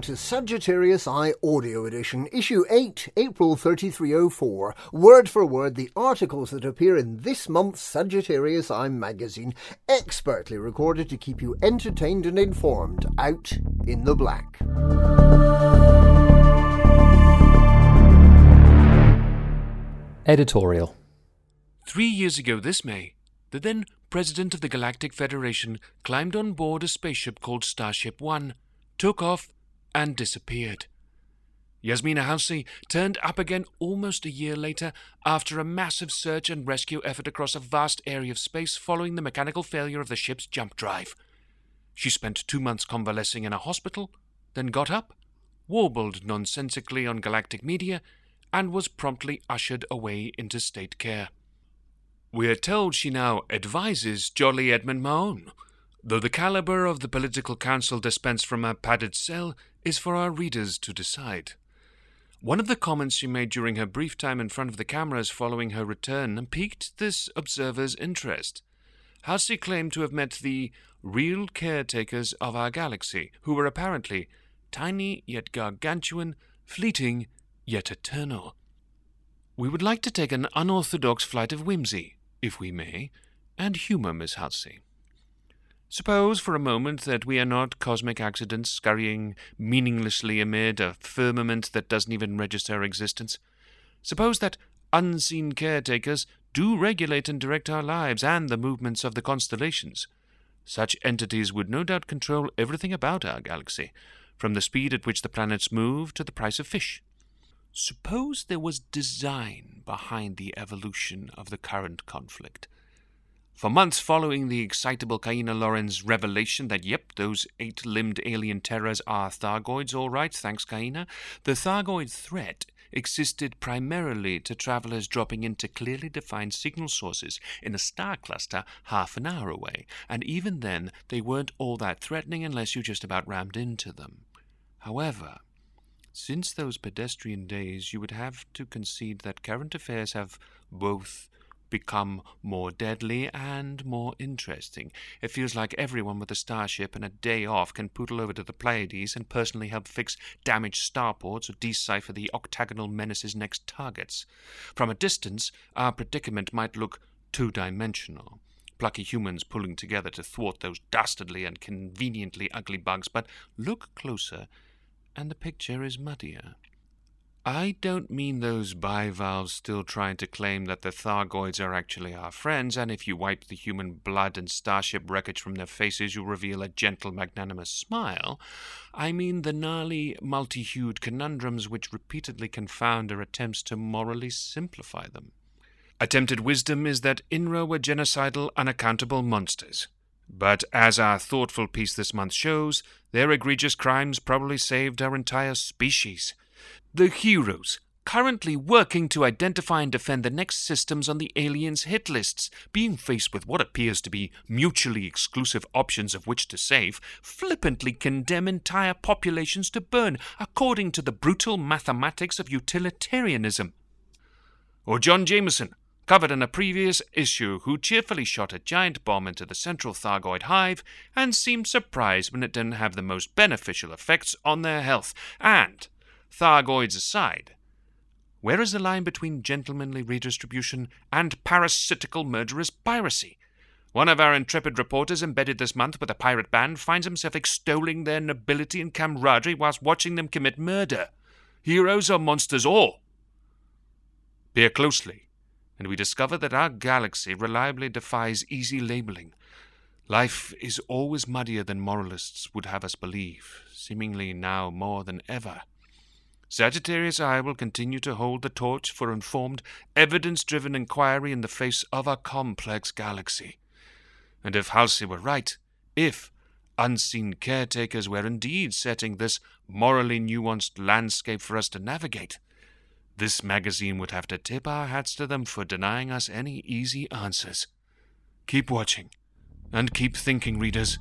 Welcome to Sagittarius Eye Audio Edition, Issue 8, April 3304. Word for word, the articles that appear in this month's Sagittarius Eye magazine, expertly recorded to keep you entertained and informed, out in the black. Editorial. Three years ago this May, the then president of the Galactic Federation climbed on board a spaceship called Starship One, took off, and disappeared. Yasmina Halsey turned up again almost a year later after a massive search and rescue effort across a vast area of space following the mechanical failure of the ship's jump drive. She spent two months convalescing in a hospital, then got up, warbled nonsensically on galactic media, and was promptly ushered away into state care. We are told she now advises Jolly Edmund Mahon, though the caliber of the political council dispensed from her padded cell is for our readers to decide. One of the comments she made during her brief time in front of the cameras following her return piqued this observer's interest. Halsey claimed to have met the real caretakers of our galaxy, who were apparently tiny yet gargantuan, fleeting yet eternal. We would like to take an unorthodox flight of whimsy, if we may, and humour Miss Halsey. Suppose for a moment that we are not cosmic accidents scurrying meaninglessly amid a firmament that doesn't even register our existence. Suppose that unseen caretakers do regulate and direct our lives and the movements of the constellations. Such entities would no doubt control everything about our galaxy, from the speed at which the planets move to the price of fish. Suppose there was design behind the evolution of the current conflict. For months following the excitable Kaina Loren's revelation that, yep, those eight limbed alien terrors are Thargoids, all right, thanks, Kaina, the Thargoid threat existed primarily to travelers dropping into clearly defined signal sources in a star cluster half an hour away, and even then they weren't all that threatening unless you just about rammed into them. However, since those pedestrian days, you would have to concede that current affairs have both become more deadly and more interesting. It feels like everyone with a starship and a day off can poodle over to the Pleiades and personally help fix damaged starports or decipher the octagonal menace's next targets. From a distance, our predicament might look two dimensional. Plucky humans pulling together to thwart those dastardly and conveniently ugly bugs, but look closer, and the picture is muddier. I don't mean those bivalves still trying to claim that the Thargoids are actually our friends, and if you wipe the human blood and starship wreckage from their faces, you reveal a gentle, magnanimous smile. I mean the gnarly, multi hued conundrums which repeatedly confound our attempts to morally simplify them. Attempted wisdom is that INRA were genocidal, unaccountable monsters. But as our thoughtful piece this month shows, their egregious crimes probably saved our entire species the heroes currently working to identify and defend the next systems on the aliens' hit lists, being faced with what appears to be mutually exclusive options of which to save, flippantly condemn entire populations to burn according to the brutal mathematics of utilitarianism. Or John Jameson, covered in a previous issue, who cheerfully shot a giant bomb into the central Thargoid hive and seemed surprised when it didn't have the most beneficial effects on their health, and Thargoids aside, where is the line between gentlemanly redistribution and parasitical murderous piracy? One of our intrepid reporters embedded this month with a pirate band finds himself extolling their nobility and camaraderie whilst watching them commit murder. Heroes or monsters all. Peer closely, and we discover that our galaxy reliably defies easy labeling. Life is always muddier than moralists would have us believe, seemingly now more than ever. Sagittarius Eye will continue to hold the torch for informed, evidence driven inquiry in the face of a complex galaxy. And if Halsey were right, if unseen caretakers were indeed setting this morally nuanced landscape for us to navigate, this magazine would have to tip our hats to them for denying us any easy answers. Keep watching, and keep thinking, readers.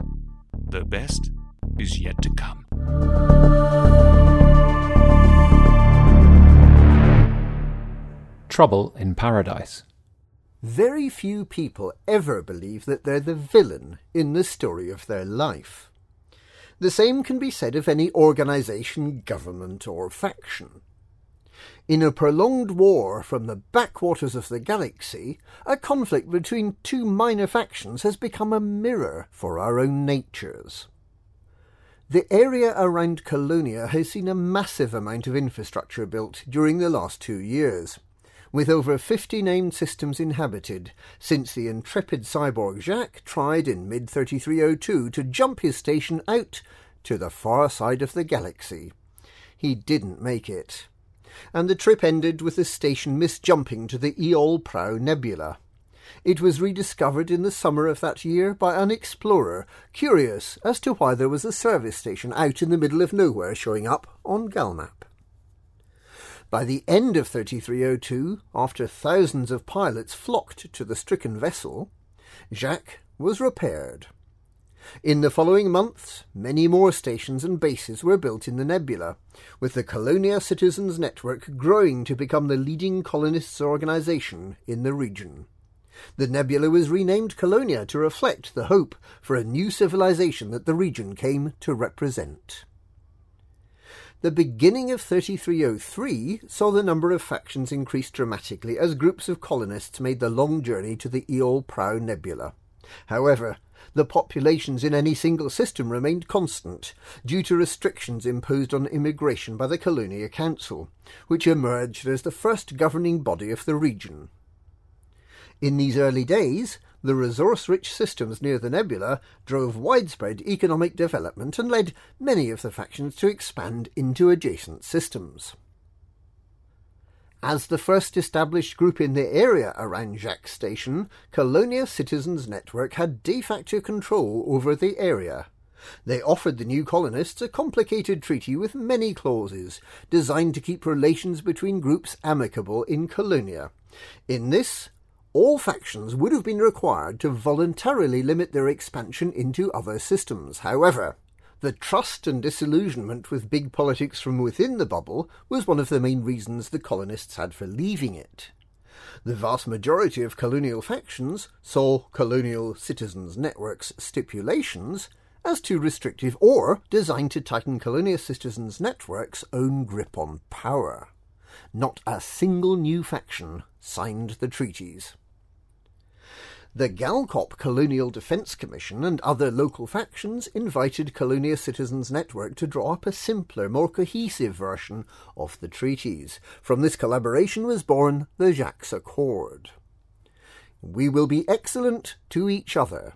The best is yet to come. Trouble in Paradise. Very few people ever believe that they're the villain in the story of their life. The same can be said of any organisation, government, or faction. In a prolonged war from the backwaters of the galaxy, a conflict between two minor factions has become a mirror for our own natures. The area around Colonia has seen a massive amount of infrastructure built during the last two years, with over 50 named systems inhabited since the intrepid cyborg Jacques tried in mid 3302 to jump his station out to the far side of the galaxy. He didn't make it and the trip ended with the station misjumping to the Eol Prou Nebula. It was rediscovered in the summer of that year by an explorer curious as to why there was a service station out in the middle of nowhere showing up on Galmap. By the end of 3302, after thousands of pilots flocked to the stricken vessel, Jacques was repaired. In the following months, many more stations and bases were built in the nebula, with the Colonia Citizens Network growing to become the leading colonists' organization in the region. The nebula was renamed Colonia to reflect the hope for a new civilization that the region came to represent. The beginning of 3303 saw the number of factions increase dramatically as groups of colonists made the long journey to the Eol Prou Nebula. However, the populations in any single system remained constant due to restrictions imposed on immigration by the Colonia Council, which emerged as the first governing body of the region. In these early days, the resource-rich systems near the nebula drove widespread economic development and led many of the factions to expand into adjacent systems. As the first established group in the area around Jacques Station, Colonia Citizens Network had de facto control over the area. They offered the new colonists a complicated treaty with many clauses, designed to keep relations between groups amicable in Colonia. In this, all factions would have been required to voluntarily limit their expansion into other systems. However, the trust and disillusionment with big politics from within the bubble was one of the main reasons the colonists had for leaving it. The vast majority of colonial factions saw colonial citizens' networks stipulations as too restrictive or designed to tighten colonial citizens' networks' own grip on power. Not a single new faction signed the treaties. The Galcop Colonial Defence Commission and other local factions invited Colonia Citizens Network to draw up a simpler, more cohesive version of the treaties. From this collaboration was born the Jacques Accord. We will be excellent to each other.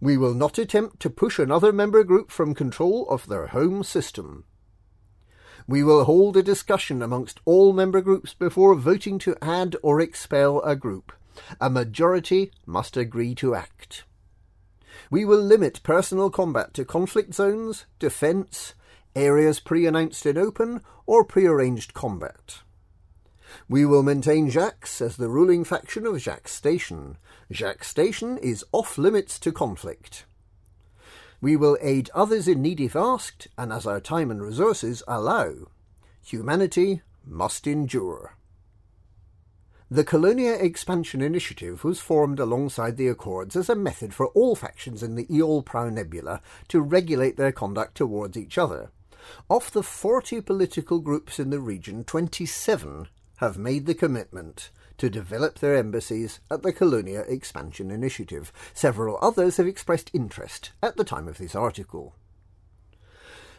We will not attempt to push another member group from control of their home system. We will hold a discussion amongst all member groups before voting to add or expel a group. A majority must agree to act. We will limit personal combat to conflict zones, defence, areas pre-announced in open, or pre-arranged combat. We will maintain Jacques as the ruling faction of Jacques Station. Jacques Station is off limits to conflict. We will aid others in need if asked, and as our time and resources allow. Humanity must endure. The Colonia Expansion Initiative was formed alongside the Accords as a method for all factions in the Eol Prou Nebula to regulate their conduct towards each other. Of the 40 political groups in the region, 27 have made the commitment to develop their embassies at the Colonia Expansion Initiative. Several others have expressed interest at the time of this article.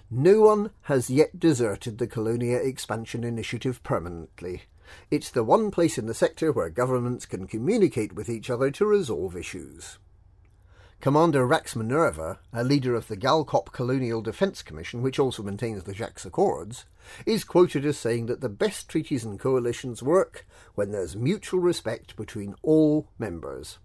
No one has yet deserted the Colonia Expansion Initiative permanently. It's the one place in the sector where governments can communicate with each other to resolve issues. Commander Rax Minerva, a leader of the Galcop Colonial Defence Commission, which also maintains the Jacques Accords, is quoted as saying that the best treaties and coalitions work when there's mutual respect between all members.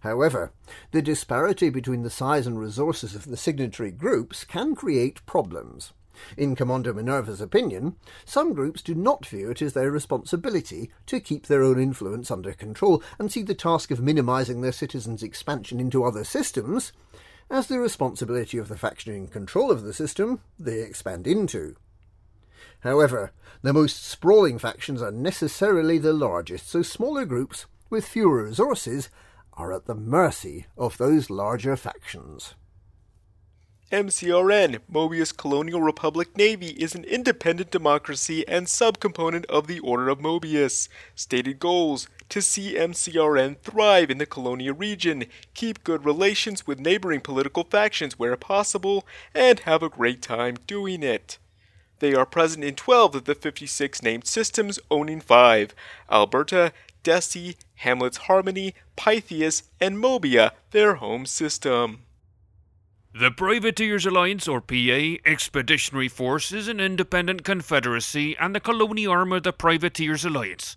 However, the disparity between the size and resources of the signatory groups can create problems. In Commander Minerva's opinion, some groups do not view it as their responsibility to keep their own influence under control and see the task of minimizing their citizens' expansion into other systems as the responsibility of the faction in control of the system they expand into. However, the most sprawling factions are necessarily the largest, so smaller groups with fewer resources are at the mercy of those larger factions. MCRN, Mobius Colonial Republic Navy, is an independent democracy and subcomponent of the Order of Mobius. Stated goals to see MCRN thrive in the colonial region, keep good relations with neighboring political factions where possible, and have a great time doing it. They are present in 12 of the 56 named systems, owning 5 Alberta, Desi, Hamlet's Harmony, Pythias, and Mobia, their home system. The Privateers Alliance, or PA, Expeditionary Force is an independent confederacy and the colonial arm of the Privateers Alliance.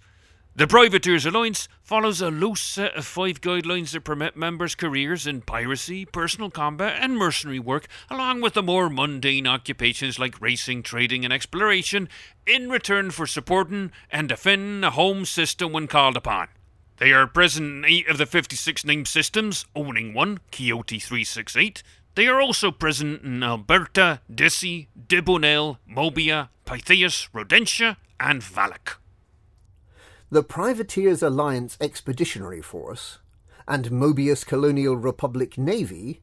The Privateers Alliance follows a loose set of five guidelines that permit members' careers in piracy, personal combat, and mercenary work, along with the more mundane occupations like racing, trading, and exploration, in return for supporting and defending a home system when called upon. They are present in eight of the 56 named systems, owning one, Quixote 368, they are also present in Alberta, Desi, Dibonel, Mobia, Pythias, Rodentia, and Valak. The Privateers Alliance Expeditionary Force and Mobius Colonial Republic Navy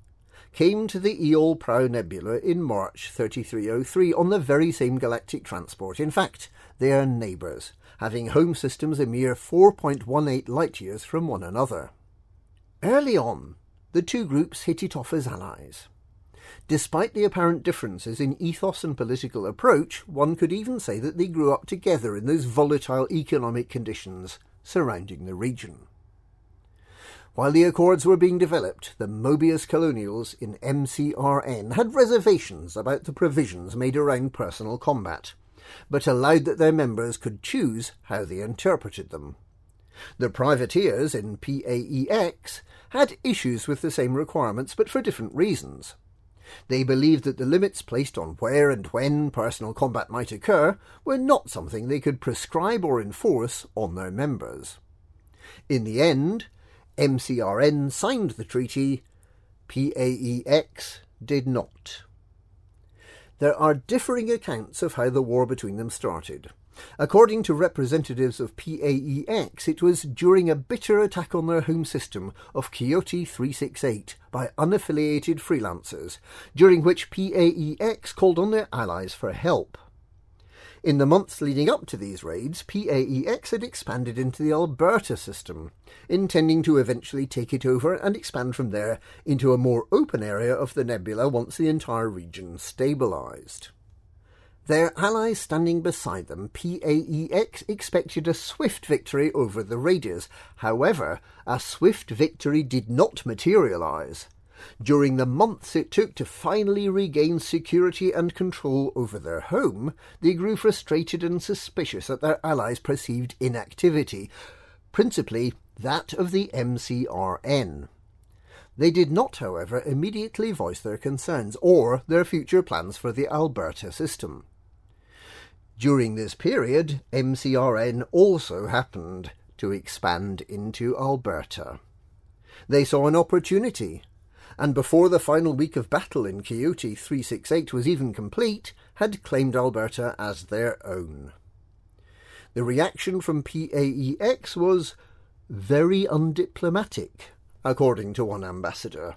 came to the Eol Prou Nebula in March 3303 on the very same galactic transport. In fact, they are neighbours, having home systems a mere 4.18 light years from one another. Early on, the two groups hit it off as allies. Despite the apparent differences in ethos and political approach, one could even say that they grew up together in those volatile economic conditions surrounding the region. While the Accords were being developed, the Mobius colonials in MCRN had reservations about the provisions made around personal combat, but allowed that their members could choose how they interpreted them. The privateers in PAEX had issues with the same requirements, but for different reasons. They believed that the limits placed on where and when personal combat might occur were not something they could prescribe or enforce on their members. In the end, MCRN signed the treaty, PAEX did not. There are differing accounts of how the war between them started. According to representatives of PAEX, it was during a bitter attack on their home system of Quixote 368 by unaffiliated freelancers, during which PAEX called on their allies for help. In the months leading up to these raids, PAEX had expanded into the Alberta system, intending to eventually take it over and expand from there into a more open area of the nebula once the entire region stabilized. Their allies standing beside them, PAEX expected a swift victory over the Raiders. However, a swift victory did not materialize. During the months it took to finally regain security and control over their home, they grew frustrated and suspicious at their allies' perceived inactivity, principally that of the MCRN. They did not, however, immediately voice their concerns or their future plans for the Alberta system. During this period, MCRN also happened to expand into Alberta. They saw an opportunity, and before the final week of battle in Quixote 368 was even complete, had claimed Alberta as their own. The reaction from PAEX was very undiplomatic, according to one ambassador.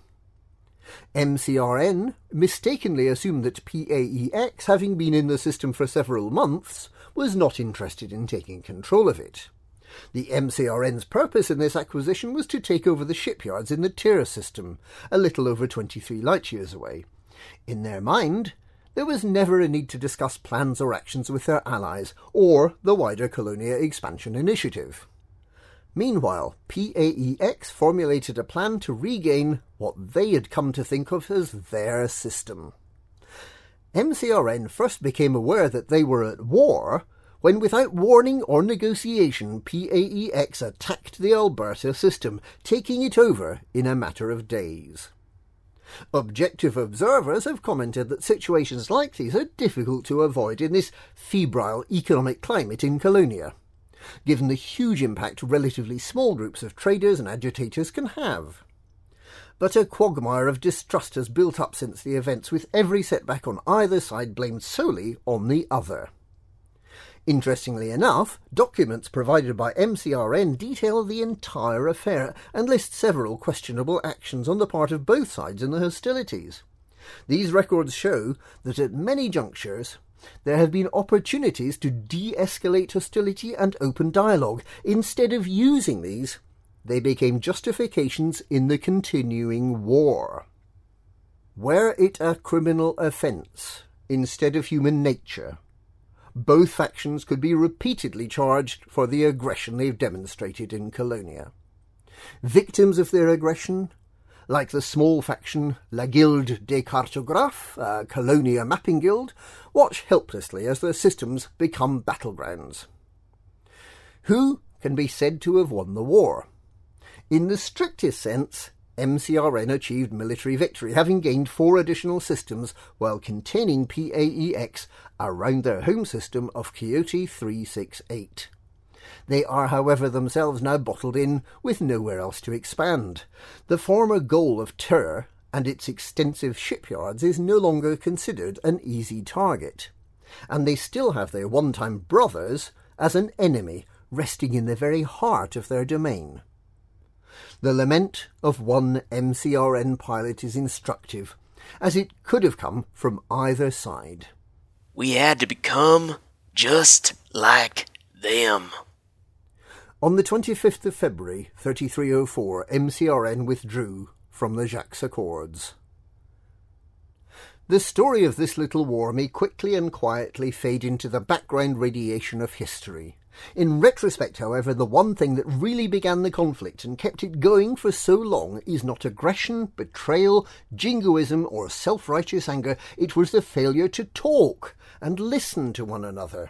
MCRN mistakenly assumed that PAEX, having been in the system for several months, was not interested in taking control of it. The MCRN's purpose in this acquisition was to take over the shipyards in the Tyr system, a little over 23 light years away. In their mind, there was never a need to discuss plans or actions with their allies or the wider Colonia expansion initiative. Meanwhile, PAEX formulated a plan to regain what they had come to think of as their system. MCRN first became aware that they were at war when, without warning or negotiation, PAEX attacked the Alberta system, taking it over in a matter of days. Objective observers have commented that situations like these are difficult to avoid in this febrile economic climate in Colonia given the huge impact relatively small groups of traders and agitators can have. But a quagmire of distrust has built up since the events, with every setback on either side blamed solely on the other. Interestingly enough, documents provided by MCRN detail the entire affair and list several questionable actions on the part of both sides in the hostilities. These records show that at many junctures there have been opportunities to de escalate hostility and open dialogue. Instead of using these, they became justifications in the continuing war. Were it a criminal offence instead of human nature, both factions could be repeatedly charged for the aggression they've demonstrated in Colonia. Victims of their aggression, like the small faction La Guilde des Cartographes, a Colonia mapping guild, watch helplessly as their systems become battlegrounds. Who can be said to have won the war? In the strictest sense, MCRN achieved military victory, having gained four additional systems while containing PAEX around their home system of Quixote 368. They are, however, themselves now bottled in with nowhere else to expand. The former goal of Terror and its extensive shipyards is no longer considered an easy target. And they still have their one time brothers as an enemy resting in the very heart of their domain. The lament of one MCRN pilot is instructive, as it could have come from either side. We had to become just like them. On the 25th of February 3304, MCRN withdrew from the Jacques Accords. The story of this little war may quickly and quietly fade into the background radiation of history. In retrospect, however, the one thing that really began the conflict and kept it going for so long is not aggression, betrayal, jingoism, or self righteous anger, it was the failure to talk and listen to one another.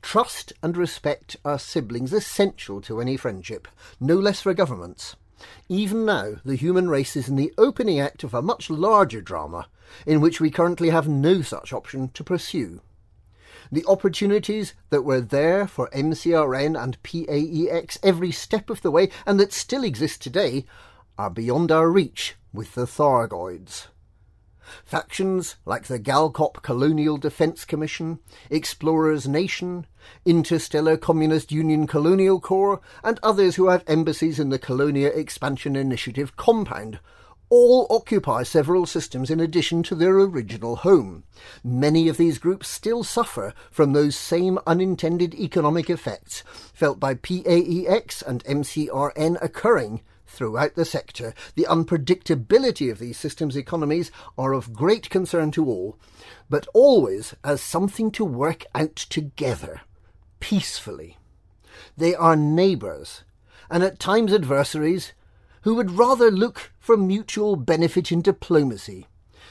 Trust and respect are siblings essential to any friendship, no less for governments. Even now, the human race is in the opening act of a much larger drama, in which we currently have no such option to pursue. The opportunities that were there for MCRN and PAEX every step of the way, and that still exist today, are beyond our reach with the Thargoids. Factions like the Galcop Colonial Defense Commission, Explorers Nation, Interstellar Communist Union Colonial Corps, and others who have embassies in the Colonia Expansion Initiative compound all occupy several systems in addition to their original home. Many of these groups still suffer from those same unintended economic effects felt by PAEX and MCRN occurring throughout the sector. The unpredictability of these systems' economies are of great concern to all, but always as something to work out together, peacefully. They are neighbours, and at times adversaries, who would rather look for mutual benefit in diplomacy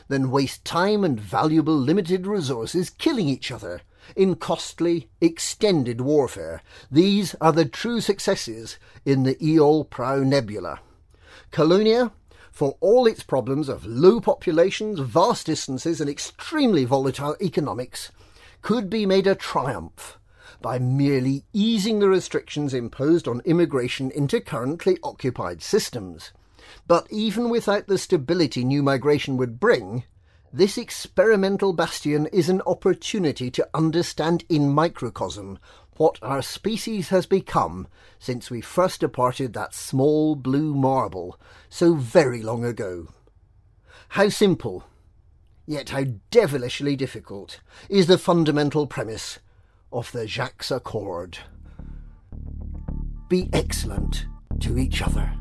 than waste time and valuable limited resources killing each other in costly, extended warfare. These are the true successes in the Eol Prou Nebula. Colonia, for all its problems of low populations, vast distances, and extremely volatile economics, could be made a triumph by merely easing the restrictions imposed on immigration into currently occupied systems. But even without the stability new migration would bring, this experimental bastion is an opportunity to understand in microcosm what our species has become since we first departed that small blue marble so very long ago. How simple, yet how devilishly difficult, is the fundamental premise of the Jacques Accord. Be excellent to each other.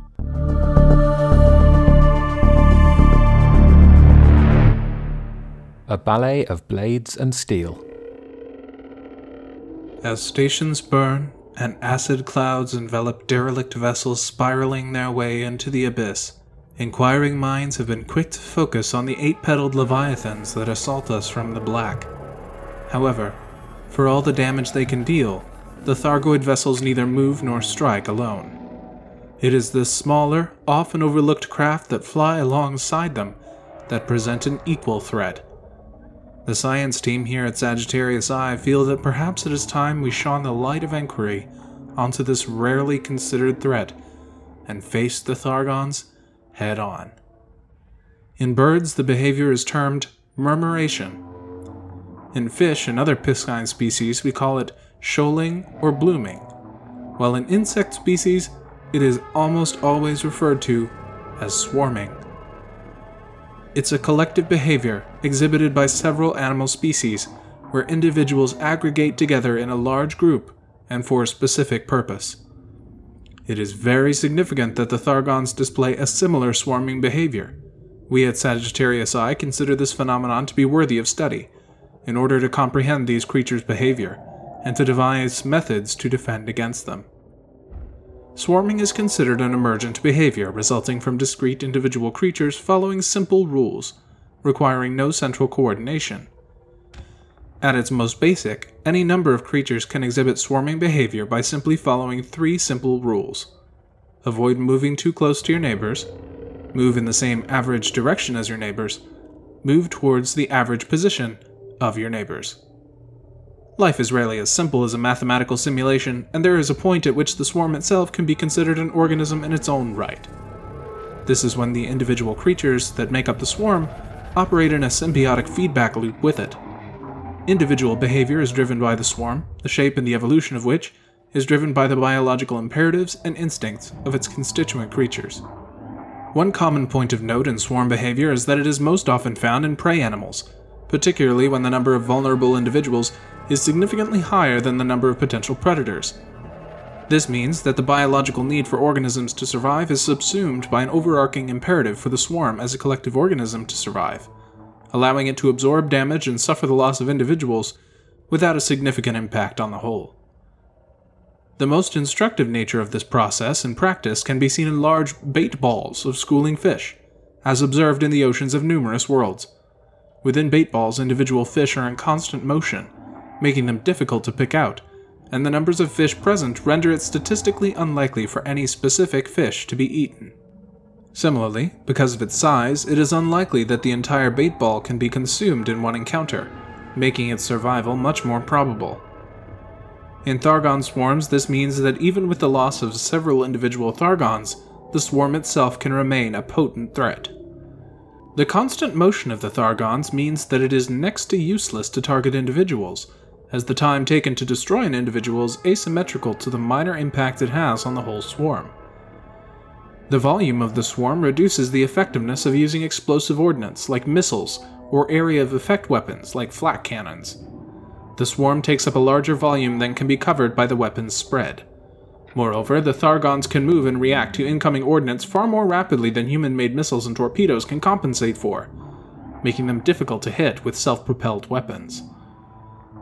A ballet of blades and steel. As stations burn and acid clouds envelop derelict vessels spiraling their way into the abyss, inquiring minds have been quick to focus on the eight petaled leviathans that assault us from the black. However, for all the damage they can deal, the Thargoid vessels neither move nor strike alone. It is the smaller, often overlooked craft that fly alongside them that present an equal threat. The science team here at Sagittarius Eye feel that perhaps it is time we shone the light of inquiry onto this rarely considered threat and faced the Thargons head on. In birds, the behavior is termed murmuration in fish and other piscine species, we call it shoaling or blooming, while in insect species, it is almost always referred to as swarming. It's a collective behavior exhibited by several animal species where individuals aggregate together in a large group and for a specific purpose. It is very significant that the Thargons display a similar swarming behavior. We at Sagittarius Eye consider this phenomenon to be worthy of study, in order to comprehend these creatures' behavior and to devise methods to defend against them. Swarming is considered an emergent behavior resulting from discrete individual creatures following simple rules, requiring no central coordination. At its most basic, any number of creatures can exhibit swarming behavior by simply following three simple rules avoid moving too close to your neighbors, move in the same average direction as your neighbors, move towards the average position of your neighbors. Life is rarely as simple as a mathematical simulation, and there is a point at which the swarm itself can be considered an organism in its own right. This is when the individual creatures that make up the swarm operate in a symbiotic feedback loop with it. Individual behavior is driven by the swarm, the shape and the evolution of which is driven by the biological imperatives and instincts of its constituent creatures. One common point of note in swarm behavior is that it is most often found in prey animals, particularly when the number of vulnerable individuals is significantly higher than the number of potential predators. This means that the biological need for organisms to survive is subsumed by an overarching imperative for the swarm as a collective organism to survive allowing it to absorb damage and suffer the loss of individuals without a significant impact on the whole. The most instructive nature of this process in practice can be seen in large bait balls of schooling fish, as observed in the oceans of numerous worlds. Within bait balls, individual fish are in constant motion, making them difficult to pick out, and the numbers of fish present render it statistically unlikely for any specific fish to be eaten. Similarly, because of its size, it is unlikely that the entire bait ball can be consumed in one encounter, making its survival much more probable. In Thargon swarms, this means that even with the loss of several individual Thargons, the swarm itself can remain a potent threat. The constant motion of the Thargons means that it is next to useless to target individuals, as the time taken to destroy an individual is asymmetrical to the minor impact it has on the whole swarm. The volume of the swarm reduces the effectiveness of using explosive ordnance like missiles or area of effect weapons like flak cannons. The swarm takes up a larger volume than can be covered by the weapon's spread. Moreover, the Thargons can move and react to incoming ordnance far more rapidly than human made missiles and torpedoes can compensate for, making them difficult to hit with self propelled weapons.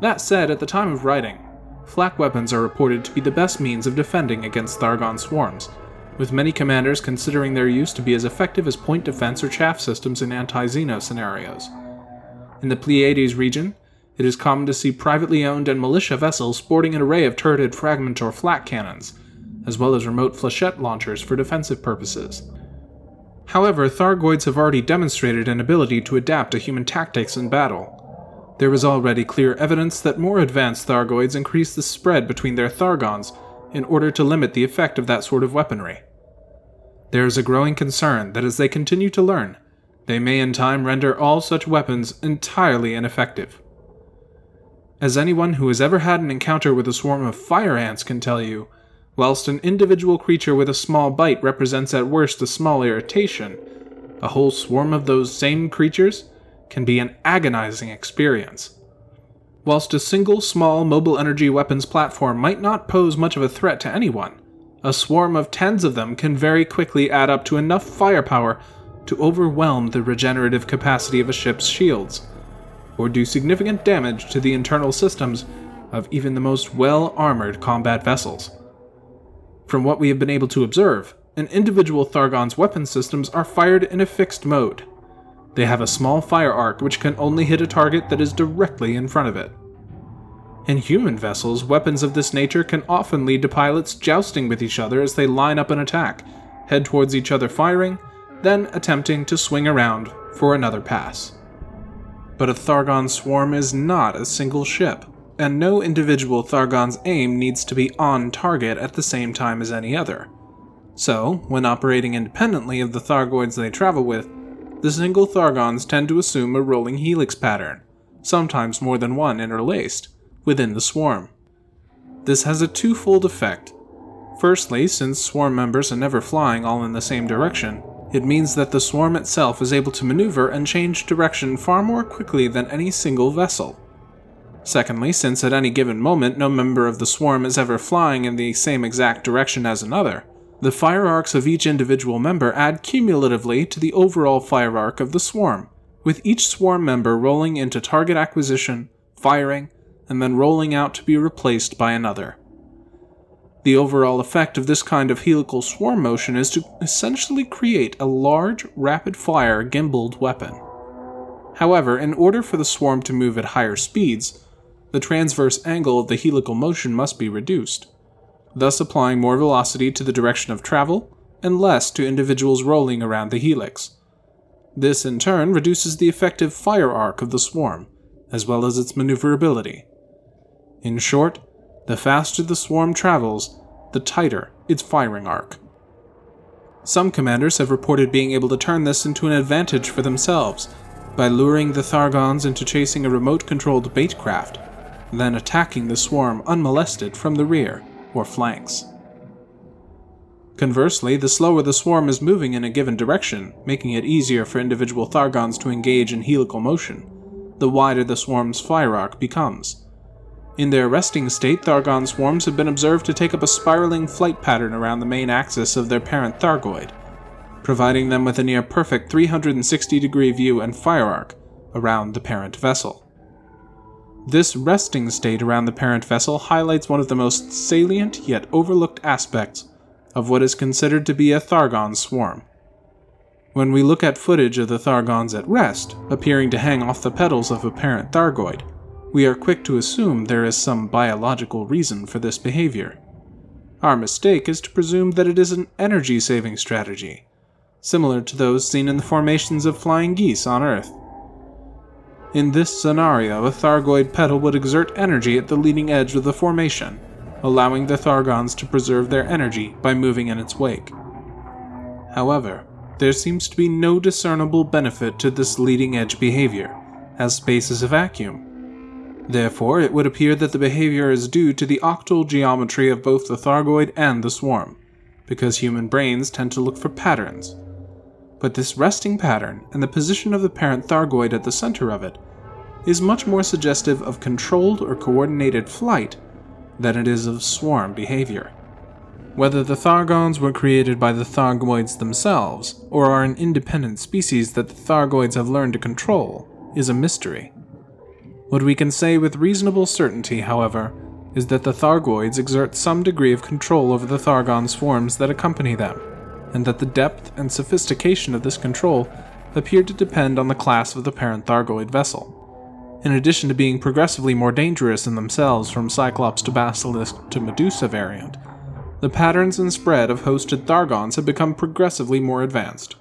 That said, at the time of writing, flak weapons are reported to be the best means of defending against Thargon swarms, with many commanders considering their use to be as effective as point defense or chaff systems in anti Xeno scenarios. In the Pleiades region, it is common to see privately owned and militia vessels sporting an array of turreted fragment or flak cannons, as well as remote flechette launchers for defensive purposes. However, Thargoids have already demonstrated an ability to adapt to human tactics in battle. There is already clear evidence that more advanced Thargoids increase the spread between their Thargons in order to limit the effect of that sort of weaponry. There is a growing concern that as they continue to learn, they may in time render all such weapons entirely ineffective. As anyone who has ever had an encounter with a swarm of fire ants can tell you, whilst an individual creature with a small bite represents at worst a small irritation, a whole swarm of those same creatures can be an agonizing experience. Whilst a single small mobile energy weapons platform might not pose much of a threat to anyone, a swarm of tens of them can very quickly add up to enough firepower to overwhelm the regenerative capacity of a ship's shields, or do significant damage to the internal systems of even the most well armored combat vessels. From what we have been able to observe, an individual Thargon's weapon systems are fired in a fixed mode. They have a small fire arc which can only hit a target that is directly in front of it. In human vessels, weapons of this nature can often lead to pilots jousting with each other as they line up an attack, head towards each other firing, then attempting to swing around for another pass. But a Thargon swarm is not a single ship, and no individual Thargon's aim needs to be on target at the same time as any other. So, when operating independently of the Thargoids they travel with, the single Thargons tend to assume a rolling helix pattern, sometimes more than one interlaced, within the swarm. This has a twofold effect. Firstly, since swarm members are never flying all in the same direction, it means that the swarm itself is able to maneuver and change direction far more quickly than any single vessel. Secondly, since at any given moment no member of the swarm is ever flying in the same exact direction as another, the fire arcs of each individual member add cumulatively to the overall fire arc of the swarm, with each swarm member rolling into target acquisition, firing, and then rolling out to be replaced by another. The overall effect of this kind of helical swarm motion is to essentially create a large, rapid fire gimbaled weapon. However, in order for the swarm to move at higher speeds, the transverse angle of the helical motion must be reduced, thus applying more velocity to the direction of travel and less to individuals rolling around the helix. This, in turn, reduces the effective fire arc of the swarm, as well as its maneuverability. In short, the faster the swarm travels, the tighter its firing arc. Some commanders have reported being able to turn this into an advantage for themselves by luring the Thargons into chasing a remote controlled bait craft then attacking the swarm unmolested from the rear or flanks. Conversely, the slower the swarm is moving in a given direction, making it easier for individual Thargons to engage in helical motion, the wider the swarm's fire arc becomes. In their resting state, Thargon swarms have been observed to take up a spiraling flight pattern around the main axis of their parent Thargoid, providing them with a near perfect 360 degree view and fire arc around the parent vessel. This resting state around the parent vessel highlights one of the most salient yet overlooked aspects of what is considered to be a Thargon swarm. When we look at footage of the Thargons at rest, appearing to hang off the petals of a parent Thargoid, we are quick to assume there is some biological reason for this behavior. Our mistake is to presume that it is an energy saving strategy, similar to those seen in the formations of flying geese on Earth. In this scenario, a Thargoid petal would exert energy at the leading edge of the formation, allowing the Thargons to preserve their energy by moving in its wake. However, there seems to be no discernible benefit to this leading edge behavior, as space is a vacuum. Therefore, it would appear that the behavior is due to the octal geometry of both the Thargoid and the swarm, because human brains tend to look for patterns, but this resting pattern and the position of the parent Thargoid at the center of it is much more suggestive of controlled or coordinated flight than it is of swarm behavior. Whether the Thargons were created by the Thargoids themselves, or are an independent species that the Thargoids have learned to control, is a mystery. What we can say with reasonable certainty, however, is that the Thargoids exert some degree of control over the Thargon swarms that accompany them, and that the depth and sophistication of this control appeared to depend on the class of the parent Thargoid vessel. In addition to being progressively more dangerous in themselves from Cyclops to Basilisk to Medusa variant, the patterns and spread of hosted Thargons have become progressively more advanced.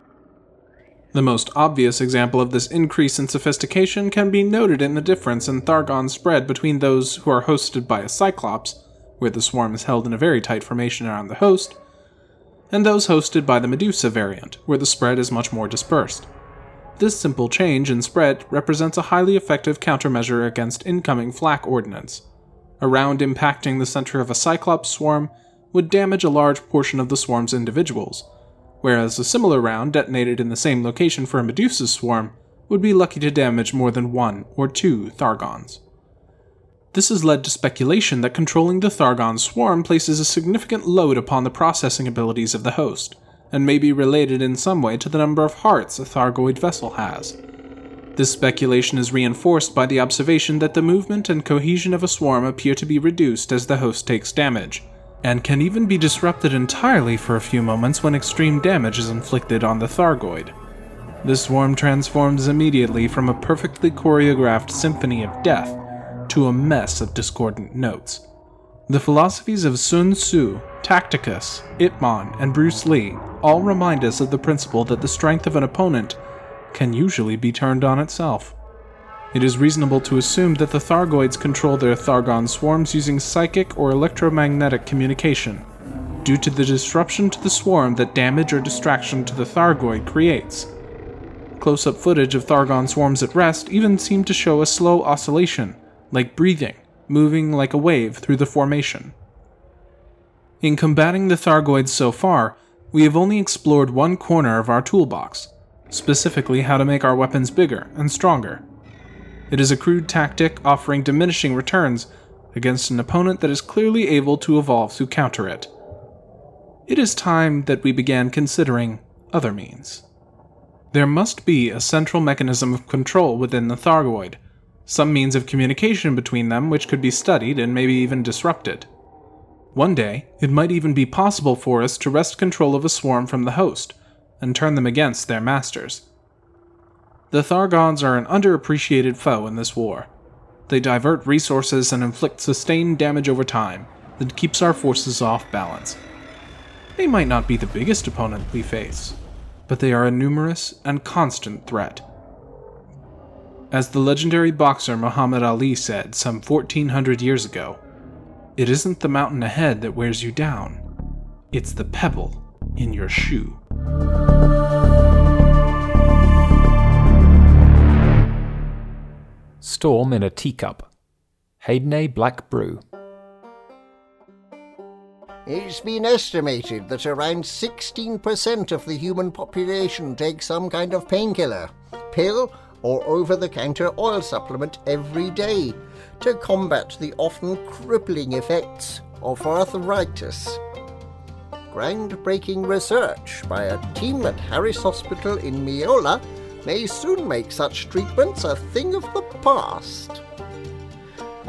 The most obvious example of this increase in sophistication can be noted in the difference in Thargon spread between those who are hosted by a Cyclops, where the swarm is held in a very tight formation around the host, and those hosted by the Medusa variant, where the spread is much more dispersed. This simple change in spread represents a highly effective countermeasure against incoming flak ordnance. A round impacting the center of a Cyclops swarm would damage a large portion of the swarm's individuals, whereas a similar round detonated in the same location for a Medusa swarm would be lucky to damage more than one or two Thargons. This has led to speculation that controlling the Thargon swarm places a significant load upon the processing abilities of the host, and may be related in some way to the number of hearts a Thargoid vessel has. This speculation is reinforced by the observation that the movement and cohesion of a swarm appear to be reduced as the host takes damage, and can even be disrupted entirely for a few moments when extreme damage is inflicted on the Thargoid. The swarm transforms immediately from a perfectly choreographed symphony of death to a mess of discordant notes. The philosophies of Sun Tzu, Tacitus, Ip Man, and Bruce Lee all remind us of the principle that the strength of an opponent can usually be turned on itself. It is reasonable to assume that the Thargoids control their Thargon swarms using psychic or electromagnetic communication, due to the disruption to the swarm that damage or distraction to the Thargoid creates. Close up footage of Thargon swarms at rest even seem to show a slow oscillation like breathing, moving like a wave through the formation. In combating the Thargoids so far, we have only explored one corner of our toolbox, specifically how to make our weapons bigger and stronger. It is a crude tactic offering diminishing returns against an opponent that is clearly able to evolve to counter it. It is time that we began considering other means. There must be a central mechanism of control within the Thargoid, some means of communication between them which could be studied and maybe even disrupted. One day, it might even be possible for us to wrest control of a swarm from the host and turn them against their masters. The Thargons are an underappreciated foe in this war. They divert resources and inflict sustained damage over time that keeps our forces off balance. They might not be the biggest opponent we face, but they are a numerous and constant threat. As the legendary boxer Muhammad Ali said some 1400 years ago, it isn't the mountain ahead that wears you down, it's the pebble in your shoe. Storm in a Teacup. Haiden Black Brew. It's been estimated that around 16% of the human population take some kind of painkiller, pill, or over the counter oil supplement every day to combat the often crippling effects of arthritis. Groundbreaking research by a team at Harris Hospital in Miola may soon make such treatments a thing of the past.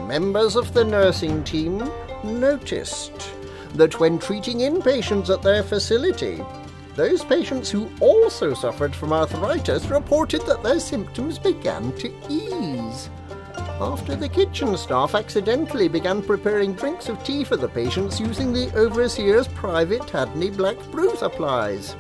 Members of the nursing team noticed that when treating inpatients at their facility, those patients who also suffered from arthritis reported that their symptoms began to ease. After the kitchen staff accidentally began preparing drinks of tea for the patients using the overseer's private Haiden Black brew supplies.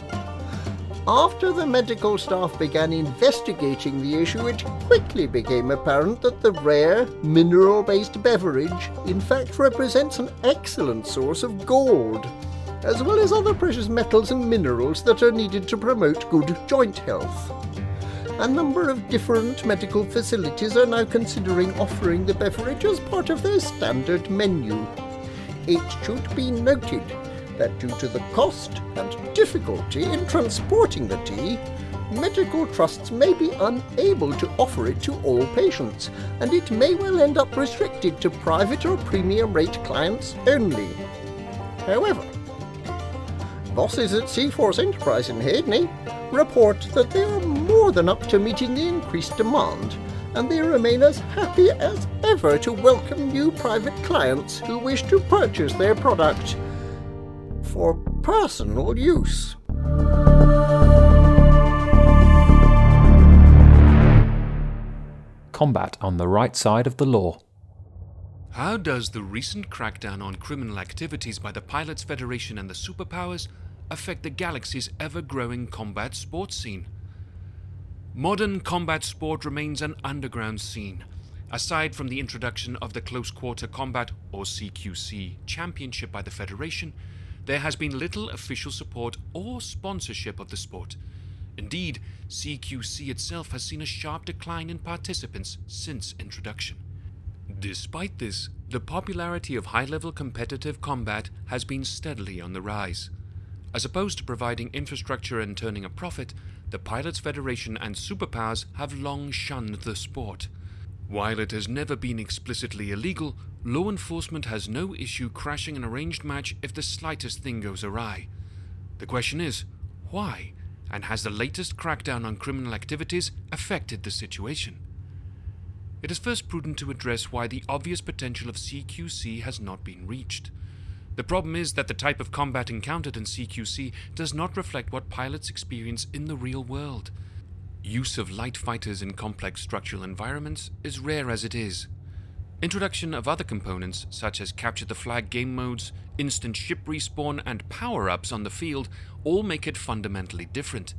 After the medical staff began investigating the issue, it quickly became apparent that the rare, mineral based beverage in fact represents an excellent source of gold, as well as other precious metals and minerals that are needed to promote good joint health. A number of different medical facilities are now considering offering the beverage as part of their standard menu. It should be noted that due to the cost and difficulty in transporting the tea, medical trusts may be unable to offer it to all patients, and it may well end up restricted to private or premium rate clients only. However, bosses at Searfoss Enterprise in Haiden report that they are more than up to meeting the increased demand, and they remain as happy as ever to welcome new private clients who wish to purchase their product for personal use. Combat on the right side of the law. How does the recent crackdown on criminal activities by the Pilots Federation and the superpowers affect the galaxy's ever growing combat sports scene? Modern combat sport remains an underground scene. Aside from the introduction of the Close Quarter Combat, or CQC, championship by the Federation, there has been little official support or sponsorship of the sport. Indeed, CQC itself has seen a sharp decline in participants since introduction. Despite this, the popularity of high level competitive combat has been steadily on the rise. As opposed to providing infrastructure and turning a profit, the Pilots Federation and superpowers have long shunned the sport. While it has never been explicitly illegal, law enforcement has no issue crashing an arranged match if the slightest thing goes awry. The question is, why? And has the latest crackdown on criminal activities affected the situation? It is first prudent to address why the obvious potential of CQC has not been reached. The problem is that the type of combat encountered in CQC does not reflect what pilots experience in the real world. Use of light fighters in complex structural environments is rare as it is. Introduction of other components, such as capture the flag game modes, instant ship respawn, and power ups on the field, all make it fundamentally different.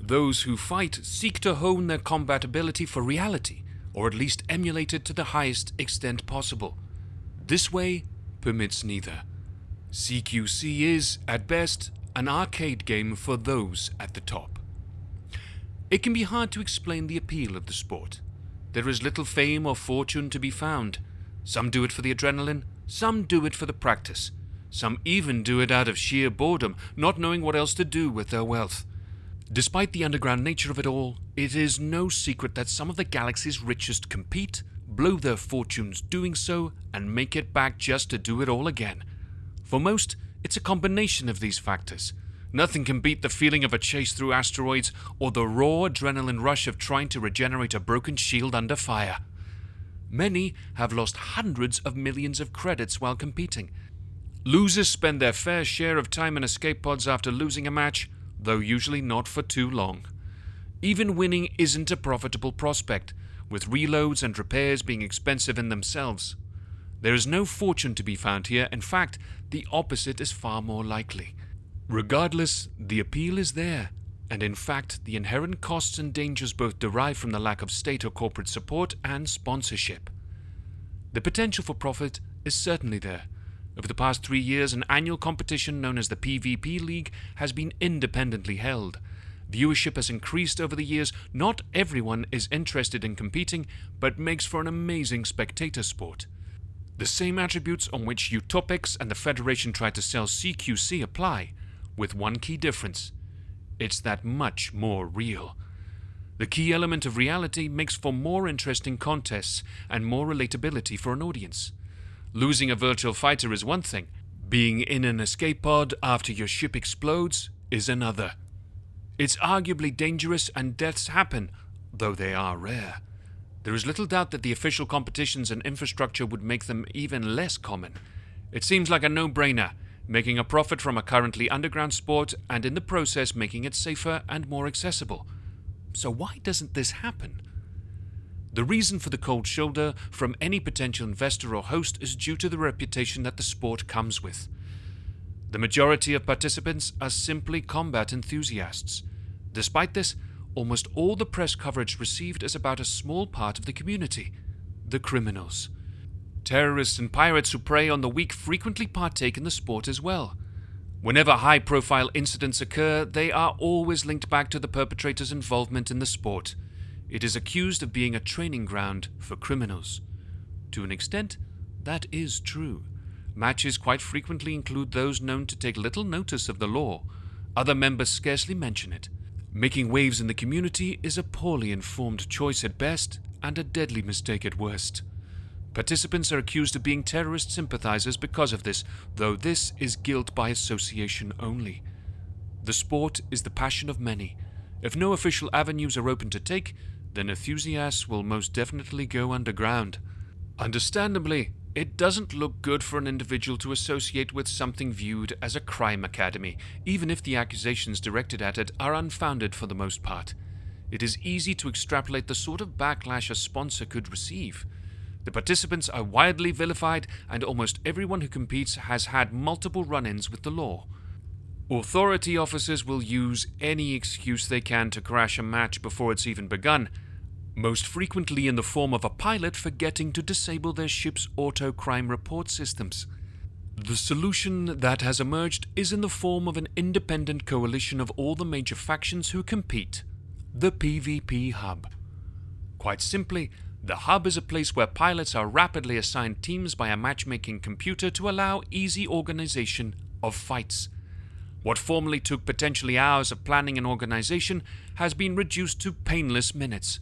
Those who fight seek to hone their combat ability for reality, or at least emulate it to the highest extent possible. This way permits neither. CQC is, at best, an arcade game for those at the top. It can be hard to explain the appeal of the sport. There is little fame or fortune to be found. Some do it for the adrenaline, some do it for the practice. Some even do it out of sheer boredom, not knowing what else to do with their wealth. Despite the underground nature of it all, it is no secret that some of the galaxy's richest compete, blow their fortunes doing so, and make it back just to do it all again. For most, it's a combination of these factors. Nothing can beat the feeling of a chase through asteroids or the raw adrenaline rush of trying to regenerate a broken shield under fire. Many have lost hundreds of millions of credits while competing. Losers spend their fair share of time in escape pods after losing a match, though usually not for too long. Even winning isn't a profitable prospect, with reloads and repairs being expensive in themselves. There is no fortune to be found here, in fact, the opposite is far more likely. Regardless, the appeal is there, and in fact, the inherent costs and dangers both derive from the lack of state or corporate support and sponsorship. The potential for profit is certainly there. Over the past three years, an annual competition known as the PvP League has been independently held. Viewership has increased over the years. Not everyone is interested in competing, but makes for an amazing spectator sport. The same attributes on which Utopics and the Federation try to sell CQC apply, with one key difference it's that much more real. The key element of reality makes for more interesting contests and more relatability for an audience. Losing a virtual fighter is one thing, being in an escape pod after your ship explodes is another. It's arguably dangerous and deaths happen, though they are rare. There is little doubt that the official competitions and infrastructure would make them even less common. It seems like a no brainer, making a profit from a currently underground sport and in the process making it safer and more accessible. So, why doesn't this happen? The reason for the cold shoulder from any potential investor or host is due to the reputation that the sport comes with. The majority of participants are simply combat enthusiasts. Despite this, almost all the press coverage received is about a small part of the community the criminals. Terrorists and pirates who prey on the weak frequently partake in the sport as well. Whenever high profile incidents occur, they are always linked back to the perpetrator's involvement in the sport. It is accused of being a training ground for criminals. To an extent, that is true. Matches quite frequently include those known to take little notice of the law. Other members scarcely mention it. Making waves in the community is a poorly informed choice at best and a deadly mistake at worst. Participants are accused of being terrorist sympathizers because of this, though this is guilt by association only. The sport is the passion of many. If no official avenues are open to take, then enthusiasts will most definitely go underground. Understandably, it doesn't look good for an individual to associate with something viewed as a crime academy, even if the accusations directed at it are unfounded for the most part. It is easy to extrapolate the sort of backlash a sponsor could receive. The participants are widely vilified, and almost everyone who competes has had multiple run ins with the law. Authority officers will use any excuse they can to crash a match before it's even begun, most frequently in the form of a pilot forgetting to disable their ship's auto crime report systems. The solution that has emerged is in the form of an independent coalition of all the major factions who compete the PvP Hub. Quite simply, the hub is a place where pilots are rapidly assigned teams by a matchmaking computer to allow easy organization of fights. What formerly took potentially hours of planning and organization has been reduced to painless minutes.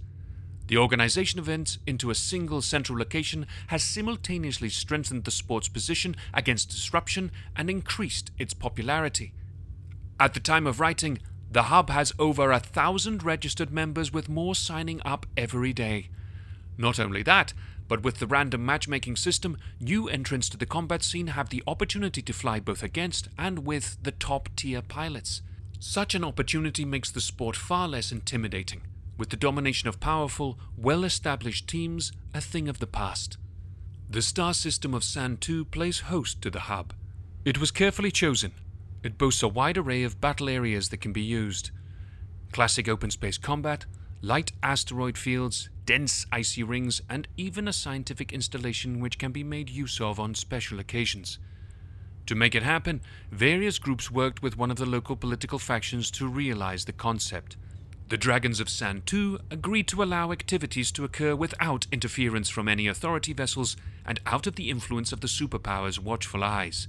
The organization of events into a single central location has simultaneously strengthened the sport's position against disruption and increased its popularity. At the time of writing, the hub has over a thousand registered members with more signing up every day. Not only that, but with the random matchmaking system, new entrants to the combat scene have the opportunity to fly both against and with the top tier pilots. Such an opportunity makes the sport far less intimidating, with the domination of powerful, well established teams a thing of the past. The star system of San 2 plays host to the hub. It was carefully chosen. It boasts a wide array of battle areas that can be used classic open space combat, light asteroid fields, dense icy rings, and even a scientific installation which can be made use of on special occasions. To make it happen, various groups worked with one of the local political factions to realize the concept. The Dragons of San 2 agreed to allow activities to occur without interference from any authority vessels and out of the influence of the superpowers' watchful eyes.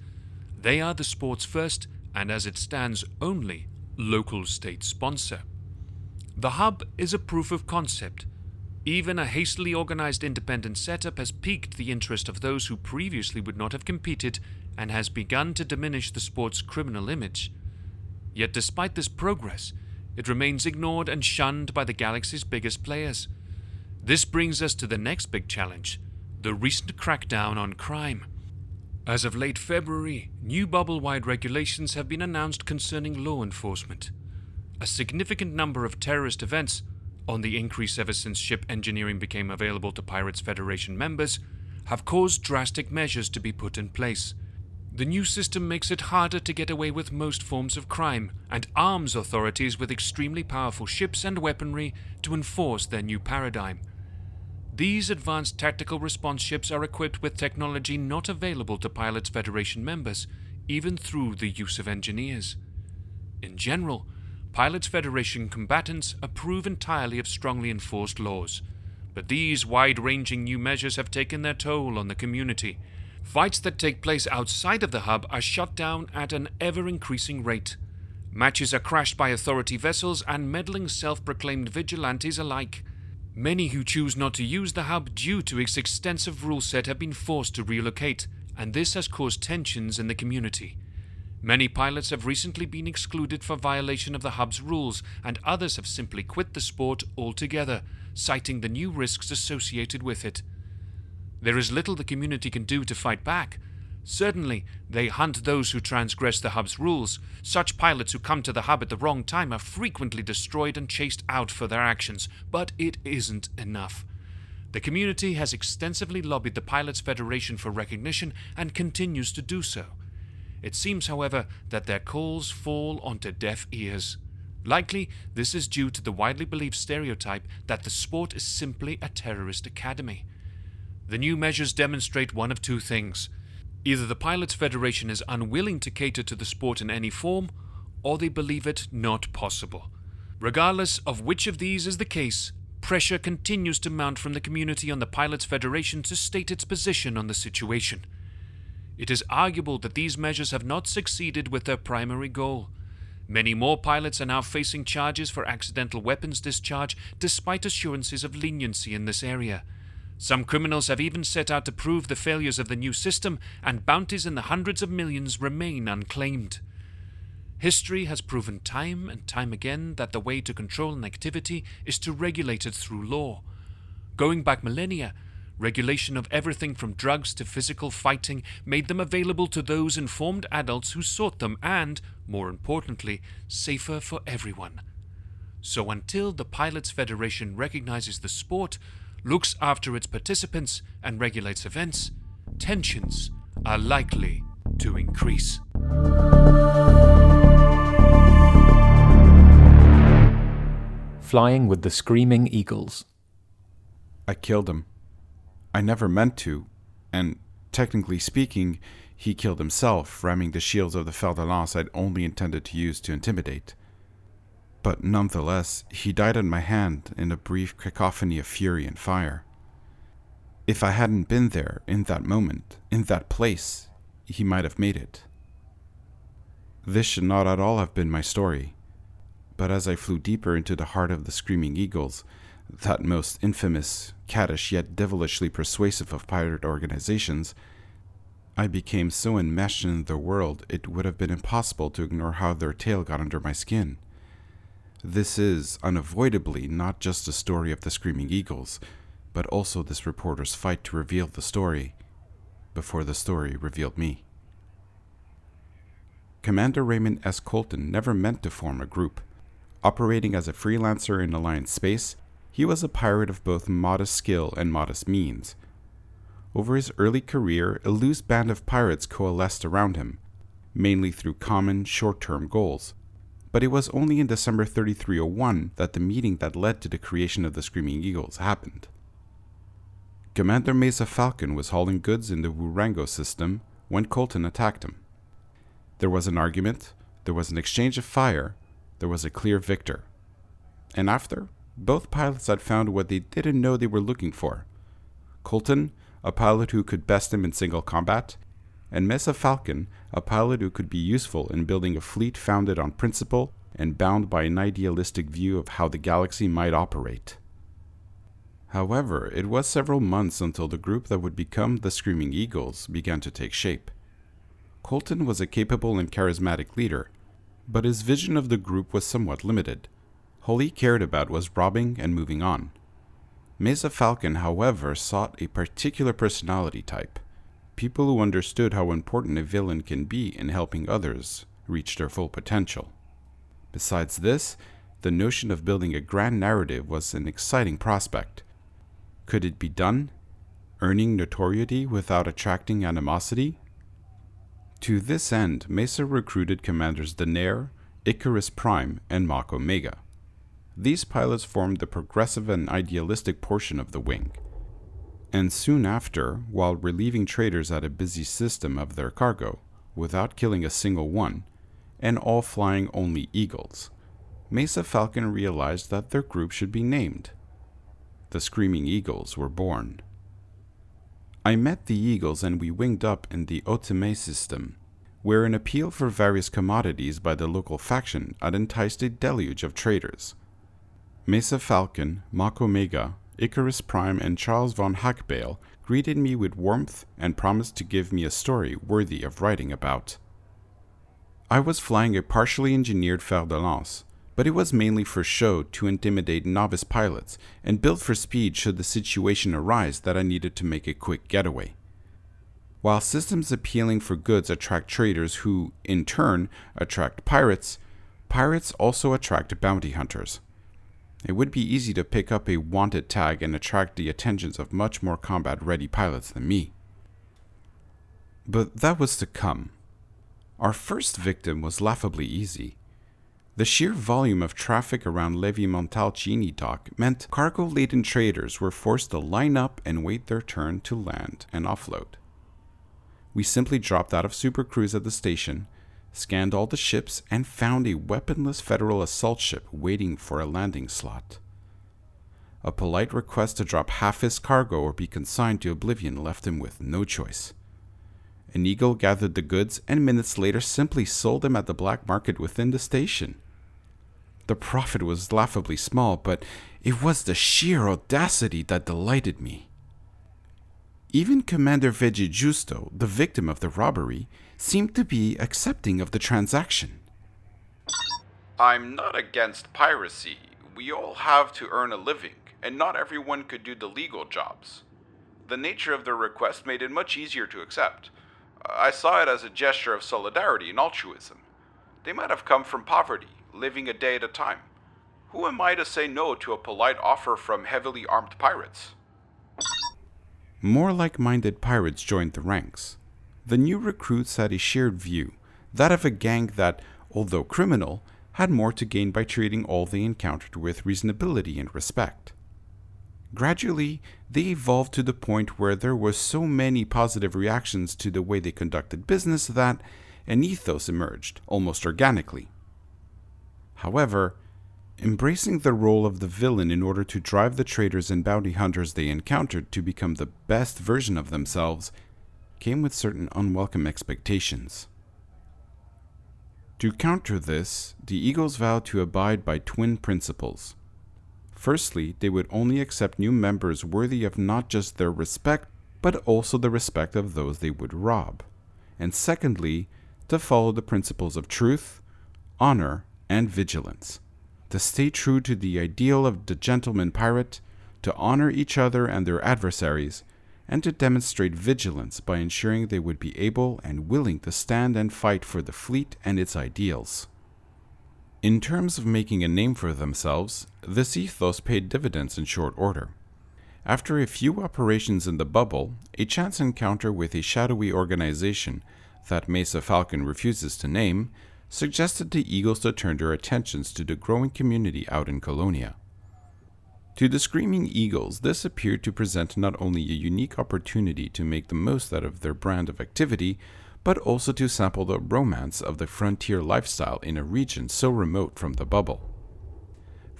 They are the sport's first, and as it stands only, local state sponsor. The hub is a proof of concept. Even a hastily organized independent setup has piqued the interest of those who previously would not have competed and has begun to diminish the sport's criminal image. Yet, despite this progress, it remains ignored and shunned by the galaxy's biggest players. This brings us to the next big challenge the recent crackdown on crime. As of late February, new bubble wide regulations have been announced concerning law enforcement. A significant number of terrorist events, on the increase ever since ship engineering became available to Pilots Federation members, have caused drastic measures to be put in place. The new system makes it harder to get away with most forms of crime and arms authorities with extremely powerful ships and weaponry to enforce their new paradigm. These advanced tactical response ships are equipped with technology not available to Pilots Federation members, even through the use of engineers. In general, Pilots Federation combatants approve entirely of strongly enforced laws, but these wide ranging new measures have taken their toll on the community. Fights that take place outside of the hub are shut down at an ever increasing rate. Matches are crashed by authority vessels and meddling self proclaimed vigilantes alike. Many who choose not to use the hub due to its extensive rule set have been forced to relocate, and this has caused tensions in the community. Many pilots have recently been excluded for violation of the hub's rules, and others have simply quit the sport altogether, citing the new risks associated with it. There is little the community can do to fight back. Certainly, they hunt those who transgress the hub's rules. Such pilots who come to the hub at the wrong time are frequently destroyed and chased out for their actions, but it isn't enough. The community has extensively lobbied the Pilots Federation for recognition and continues to do so. It seems, however, that their calls fall onto deaf ears. Likely, this is due to the widely believed stereotype that the sport is simply a terrorist academy. The new measures demonstrate one of two things. Either the Pilots Federation is unwilling to cater to the sport in any form, or they believe it not possible. Regardless of which of these is the case, pressure continues to mount from the community on the Pilots Federation to state its position on the situation. It is arguable that these measures have not succeeded with their primary goal. Many more pilots are now facing charges for accidental weapons discharge despite assurances of leniency in this area. Some criminals have even set out to prove the failures of the new system, and bounties in the hundreds of millions remain unclaimed. History has proven time and time again that the way to control an activity is to regulate it through law. Going back millennia, regulation of everything from drugs to physical fighting made them available to those informed adults who sought them and, more importantly, safer for everyone. So until the Pilots Federation recognizes the sport, looks after its participants, and regulates events, tensions are likely to increase. Flying with the Screaming Eagles. I killed him. I never meant to, and technically speaking, he killed himself, ramming the shields of the fer de lance I'd only intended to use to intimidate. But nonetheless, he died at my hand in a brief cacophony of fury and fire. If I hadn't been there in that moment, in that place, he might have made it. This should not at all have been my story, but as I flew deeper into the heart of the Screaming Eagles, that most infamous, caddish yet devilishly persuasive of pirate organizations, I became so enmeshed in their world it would have been impossible to ignore how their tail got under my skin. This is, unavoidably, not just a story of the Screaming Eagles, but also this reporter's fight to reveal the story before the story revealed me. Commander Raymond S. Colton never meant to form a group. Operating as a freelancer in Alliance space, he was a pirate of both modest skill and modest means. Over his early career, a loose band of pirates coalesced around him, mainly through common, short term goals but it was only in December 3301 that the meeting that led to the creation of the Screaming Eagles happened. Commander Mesa Falcon was hauling goods in the Wurango system when Colton attacked him. There was an argument, there was an exchange of fire, there was a clear victor. And after, both pilots had found what they didn't know they were looking for. Colton, a pilot who could best him in single combat, and Mesa Falcon, a pilot who could be useful in building a fleet founded on principle and bound by an idealistic view of how the galaxy might operate. However, it was several months until the group that would become the Screaming Eagles began to take shape. Colton was a capable and charismatic leader, but his vision of the group was somewhat limited. All he cared about was robbing and moving on. Mesa Falcon, however, sought a particular personality type people who understood how important a villain can be in helping others reach their full potential. Besides this, the notion of building a grand narrative was an exciting prospect. Could it be done? Earning notoriety without attracting animosity? To this end, Mesa recruited commanders Daenerys, Icarus Prime, and Mach Omega. These pilots formed the progressive and idealistic portion of the wing and soon after, while relieving traders at a busy system of their cargo, without killing a single one, and all flying only eagles, Mesa Falcon realized that their group should be named. The Screaming Eagles were born. I met the eagles and we winged up in the Otome system, where an appeal for various commodities by the local faction had enticed a deluge of traders. Mesa Falcon, Mach Omega, Icarus Prime and Charles von Hackbale greeted me with warmth and promised to give me a story worthy of writing about. I was flying a partially engineered fer de lance, but it was mainly for show to intimidate novice pilots and built for speed should the situation arise that I needed to make a quick getaway. While systems appealing for goods attract traders who, in turn, attract pirates, pirates also attract bounty hunters. It would be easy to pick up a wanted tag and attract the attentions of much more combat ready pilots than me. But that was to come. Our first victim was laughably easy. The sheer volume of traffic around Levi Montalcini dock meant cargo laden traders were forced to line up and wait their turn to land and offload. We simply dropped out of Super Cruise at the station scanned all the ships, and found a weaponless Federal assault ship waiting for a landing slot. A polite request to drop half his cargo or be consigned to oblivion left him with no choice. An eagle gathered the goods and minutes later simply sold them at the black market within the station. The profit was laughably small, but it was the sheer audacity that delighted me. Even Commander Veggie Justo, the victim of the robbery, seemed to be accepting of the transaction. I'm not against piracy. We all have to earn a living, and not everyone could do the legal jobs. The nature of their request made it much easier to accept. I saw it as a gesture of solidarity and altruism. They might have come from poverty, living a day at a time. Who am I to say no to a polite offer from heavily armed pirates? More like minded pirates joined the ranks. The new recruits had a shared view, that of a gang that, although criminal, had more to gain by treating all they encountered with reasonability and respect. Gradually, they evolved to the point where there were so many positive reactions to the way they conducted business that an ethos emerged, almost organically. However, embracing the role of the villain in order to drive the traders and bounty hunters they encountered to become the best version of themselves came with certain unwelcome expectations. To counter this, the Eagles vowed to abide by twin principles. Firstly, they would only accept new members worthy of not just their respect, but also the respect of those they would rob. And secondly, to follow the principles of truth, honor, and vigilance. To stay true to the ideal of the gentleman pirate, to honor each other and their adversaries, and to demonstrate vigilance by ensuring they would be able and willing to stand and fight for the fleet and its ideals. In terms of making a name for themselves, this ethos paid dividends in short order. After a few operations in the bubble, a chance encounter with a shadowy organization that Mesa Falcon refuses to name suggested to Eagles to turn their attentions to the growing community out in Colonia. To the Screaming Eagles, this appeared to present not only a unique opportunity to make the most out of their brand of activity, but also to sample the romance of the frontier lifestyle in a region so remote from the bubble.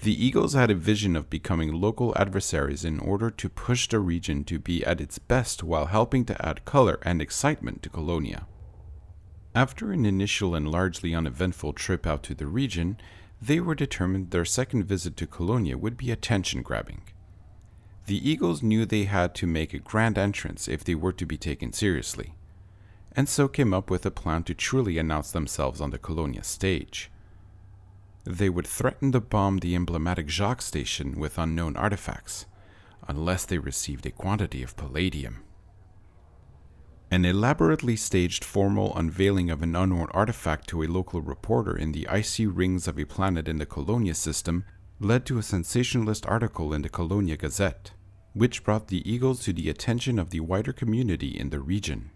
The Eagles had a vision of becoming local adversaries in order to push the region to be at its best while helping to add color and excitement to Colonia. After an initial and largely uneventful trip out to the region, they were determined their second visit to Colonia would be attention grabbing. The Eagles knew they had to make a grand entrance if they were to be taken seriously, and so came up with a plan to truly announce themselves on the Colonia stage. They would threaten to bomb the emblematic Jacques station with unknown artifacts, unless they received a quantity of palladium. An elaborately staged formal unveiling of an unknown artifact to a local reporter in the icy rings of a planet in the Colonia system led to a sensationalist article in the Colonia Gazette, which brought the Eagles to the attention of the wider community in the region.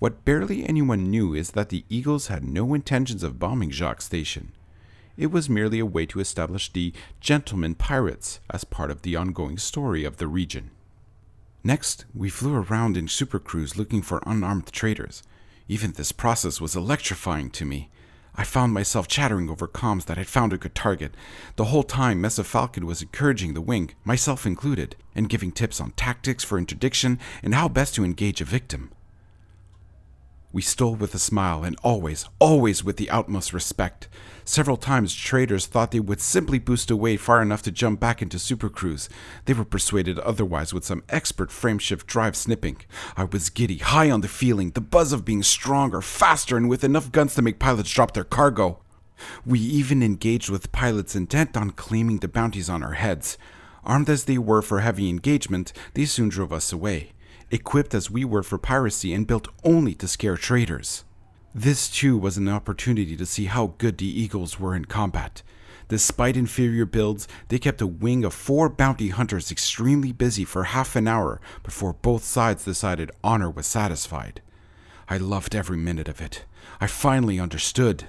What barely anyone knew is that the Eagles had no intentions of bombing Jacques Station. It was merely a way to establish the Gentlemen Pirates as part of the ongoing story of the region. Next, we flew around in Super Cruise looking for unarmed traders. Even this process was electrifying to me. I found myself chattering over comms that I'd found a good target. The whole time, Mesa Falcon was encouraging the wing, myself included, and giving tips on tactics for interdiction and how best to engage a victim. We stole with a smile and always, always with the utmost respect. Several times, traders thought they would simply boost away far enough to jump back into supercruise. They were persuaded otherwise with some expert frameshift drive snipping. I was giddy, high on the feeling, the buzz of being stronger, faster, and with enough guns to make pilots drop their cargo. We even engaged with pilots intent on claiming the bounties on our heads. Armed as they were for heavy engagement, they soon drove us away equipped as we were for piracy and built only to scare traders. This too was an opportunity to see how good the Eagles were in combat. Despite inferior builds, they kept a wing of four bounty hunters extremely busy for half an hour before both sides decided honor was satisfied. I loved every minute of it. I finally understood.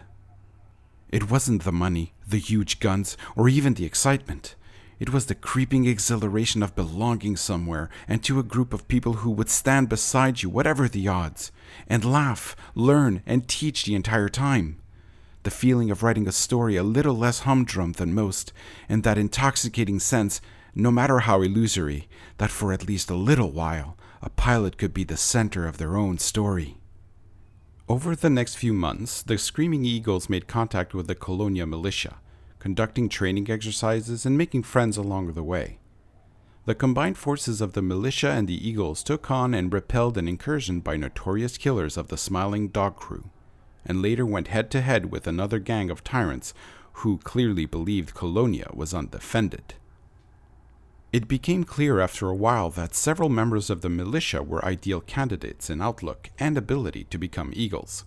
It wasn't the money, the huge guns, or even the excitement. It was the creeping exhilaration of belonging somewhere and to a group of people who would stand beside you, whatever the odds, and laugh, learn, and teach the entire time. The feeling of writing a story a little less humdrum than most, and that intoxicating sense, no matter how illusory, that for at least a little while a pilot could be the center of their own story. Over the next few months, the Screaming Eagles made contact with the Colonia militia conducting training exercises, and making friends along the way. The combined forces of the militia and the Eagles took on and repelled an incursion by notorious killers of the Smiling Dog Crew, and later went head to head with another gang of tyrants who clearly believed Colonia was undefended. It became clear after a while that several members of the militia were ideal candidates in outlook and ability to become Eagles.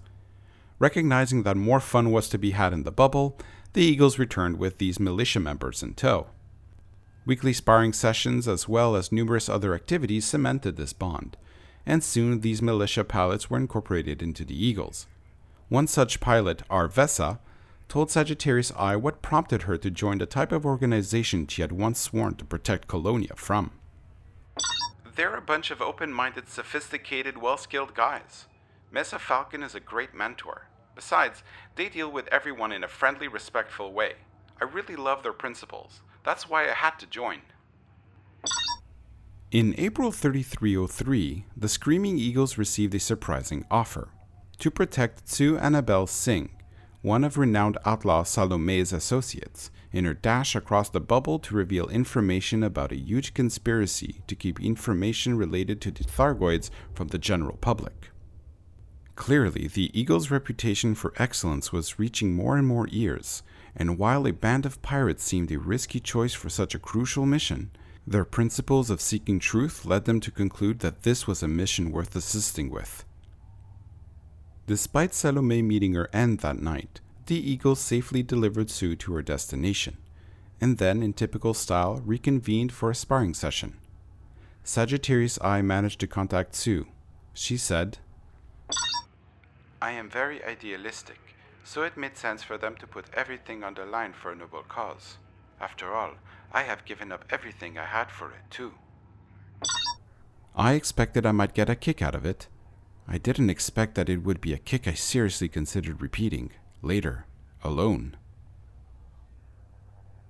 Recognizing that more fun was to be had in the bubble, the Eagles returned with these militia members in tow. Weekly sparring sessions, as well as numerous other activities, cemented this bond, and soon these militia pilots were incorporated into the Eagles. One such pilot, Arvessa, told Sagittarius Eye what prompted her to join the type of organization she had once sworn to protect Colonia from. They're a bunch of open minded, sophisticated, well skilled guys. Mesa Falcon is a great mentor. Besides, they deal with everyone in a friendly, respectful way. I really love their principles. That's why I had to join. In April 3303, the Screaming Eagles received a surprising offer to protect Sue Annabelle Singh, one of renowned outlaw Salome's associates, in her dash across the bubble to reveal information about a huge conspiracy to keep information related to the Thargoids from the general public. Clearly, the Eagle's reputation for excellence was reaching more and more ears, and while a band of pirates seemed a risky choice for such a crucial mission, their principles of seeking truth led them to conclude that this was a mission worth assisting with. Despite Salome meeting her end that night, the Eagle safely delivered Sue to her destination, and then, in typical style, reconvened for a sparring session. Sagittarius Eye managed to contact Sue. She said, I am very idealistic, so it made sense for them to put everything on the line for a noble cause. After all, I have given up everything I had for it, too. I expected I might get a kick out of it. I didn't expect that it would be a kick I seriously considered repeating, later, alone.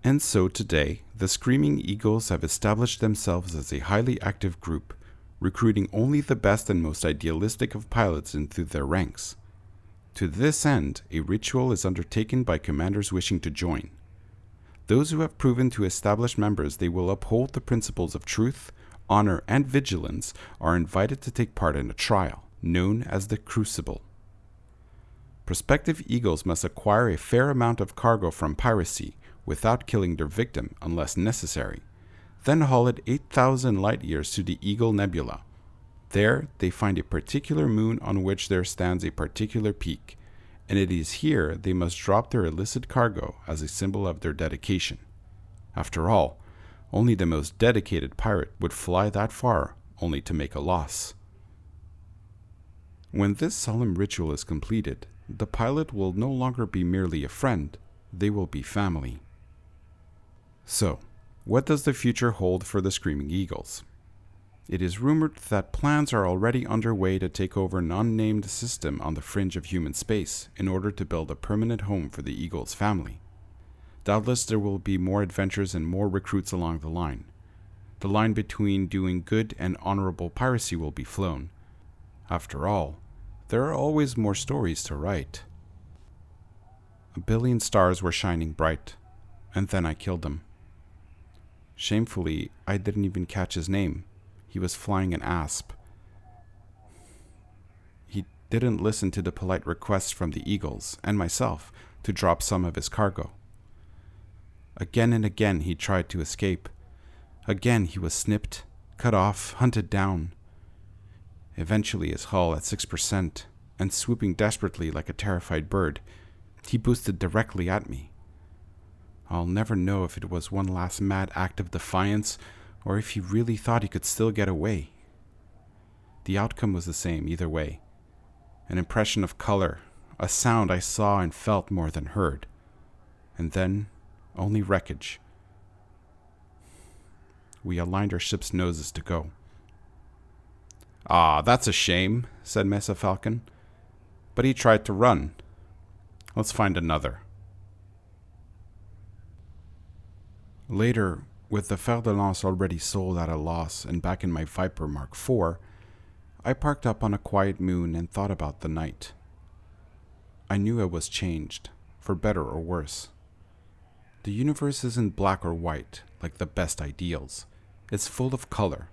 And so today, the Screaming Eagles have established themselves as a highly active group, recruiting only the best and most idealistic of pilots into their ranks. To this end, a ritual is undertaken by commanders wishing to join. Those who have proven to established members they will uphold the principles of truth, honor, and vigilance are invited to take part in a trial, known as the Crucible. Prospective eagles must acquire a fair amount of cargo from piracy without killing their victim unless necessary, then haul it 8,000 light years to the Eagle Nebula, there, they find a particular moon on which there stands a particular peak, and it is here they must drop their illicit cargo as a symbol of their dedication. After all, only the most dedicated pirate would fly that far only to make a loss. When this solemn ritual is completed, the pilot will no longer be merely a friend, they will be family. So, what does the future hold for the Screaming Eagles? It is rumored that plans are already underway to take over an unnamed system on the fringe of human space in order to build a permanent home for the Eagle's family. Doubtless there will be more adventures and more recruits along the line. The line between doing good and honorable piracy will be flown. After all, there are always more stories to write. A billion stars were shining bright, and then I killed them. Shamefully, I didn't even catch his name he was flying an asp. He didn't listen to the polite requests from the eagles and myself to drop some of his cargo. Again and again he tried to escape. Again he was snipped, cut off, hunted down. Eventually, his hull at 6%, and swooping desperately like a terrified bird, he boosted directly at me. I'll never know if it was one last mad act of defiance or if he really thought he could still get away. The outcome was the same either way an impression of color, a sound I saw and felt more than heard, and then only wreckage. We aligned our ship's noses to go. Ah, that's a shame, said Mesa Falcon. But he tried to run. Let's find another. Later, with the Fer de Lance already sold at a loss and back in my Viper Mark IV, I parked up on a quiet moon and thought about the night. I knew it was changed, for better or worse. The universe isn't black or white, like the best ideals. It's full of color,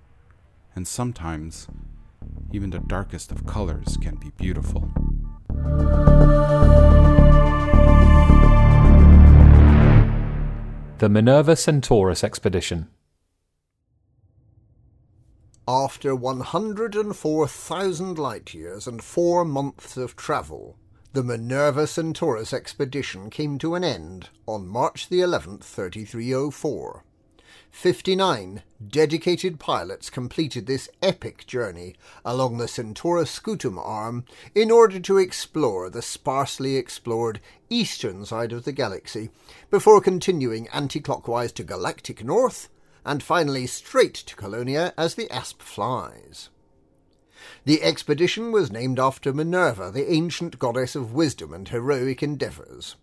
and sometimes, even the darkest of colors can be beautiful. The Minerva Centaurus Expedition. After 104,000 light years and four months of travel, the Minerva Centaurus expedition came to an end on March the 11th, 3304. 59 dedicated pilots completed this epic journey along the Centaurus Scutum arm in order to explore the sparsely explored eastern side of the galaxy before continuing anti-clockwise to galactic north and finally straight to Colonia as the Asp flies. The expedition was named after Minerva, the ancient goddess of wisdom and heroic endeavours.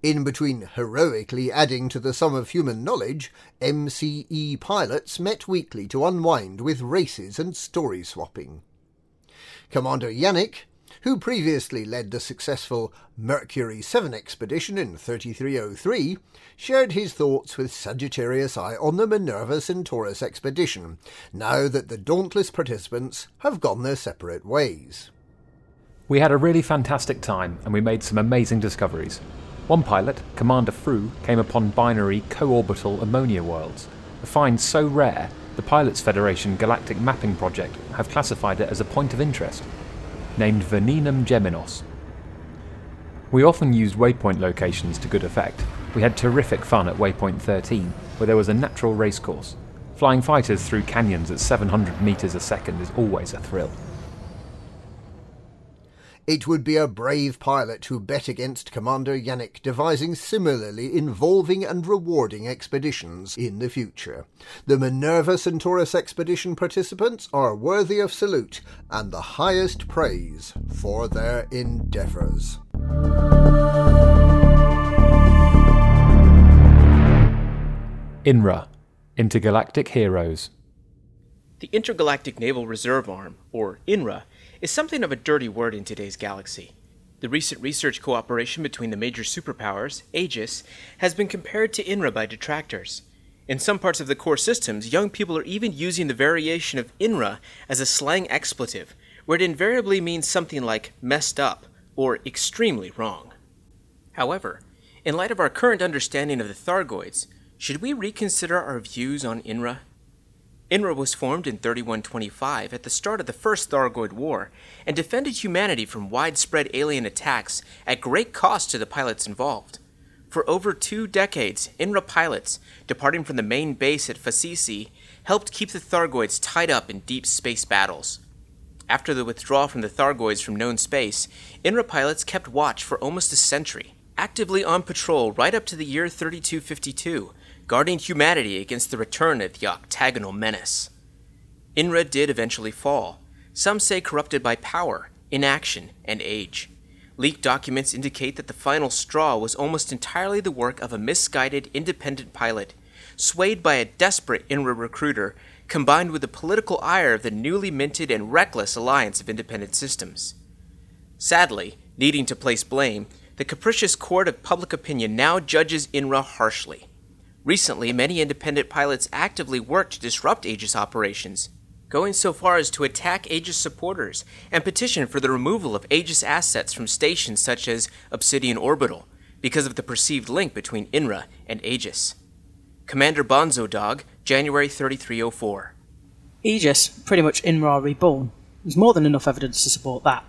In between heroically adding to the sum of human knowledge, MCE pilots met weekly to unwind with races and story swapping. Commander Yannick, who previously led the successful Mercury 7 expedition in 3303, shared his thoughts with Sagittarius Eye on the Minerva Centaurus expedition, now that the dauntless participants have gone their separate ways. We had a really fantastic time and we made some amazing discoveries. One pilot, Commander Fru, came upon binary co-orbital ammonia worlds, a find so rare the Pilots Federation Galactic Mapping Project have classified it as a point of interest, named Veninum Geminos. We often used waypoint locations to good effect. We had terrific fun at waypoint 13, where there was a natural racecourse. Flying fighters through canyons at 700 metres a second is always a thrill. It would be a brave pilot who bet against Commander Yannick devising similarly involving and rewarding expeditions in the future. The Minerva Centaurus expedition participants are worthy of salute and the highest praise for their endeavours. INRA, Intergalactic Heroes. The Intergalactic Naval Reserve Arm, or INRA, is something of a dirty word in today's galaxy. The recent research cooperation between the major superpowers, Aegis, has been compared to INRA by detractors. In some parts of the core systems, young people are even using the variation of INRA as a slang expletive, where it invariably means something like messed up or extremely wrong. However, in light of our current understanding of the Thargoids, should we reconsider our views on INRA? INRA was formed in 3125 at the start of the First Thargoid War and defended humanity from widespread alien attacks at great cost to the pilots involved. For over two decades, INRA pilots, departing from the main base at Fasisi, helped keep the Thargoids tied up in deep space battles. After the withdrawal from the Thargoids from known space, INRA pilots kept watch for almost a century, actively on patrol right up to the year 3252, guarding humanity against the return of the octagonal menace. INRA did eventually fall, some say corrupted by power, inaction, and age. Leaked documents indicate that the final straw was almost entirely the work of a misguided independent pilot, swayed by a desperate INRA recruiter, combined with the political ire of the newly minted and reckless Alliance of Independent Systems. Sadly, needing to place blame, the capricious court of public opinion now judges INRA harshly. Recently, many independent pilots actively worked to disrupt Aegis operations, going so far as to attack Aegis supporters and petition for the removal of Aegis assets from stations such as Obsidian Orbital because of the perceived link between INRA and Aegis. Commander Bonzo Dog, January 3304. Aegis, pretty much INRA reborn. There's more than enough evidence to support that.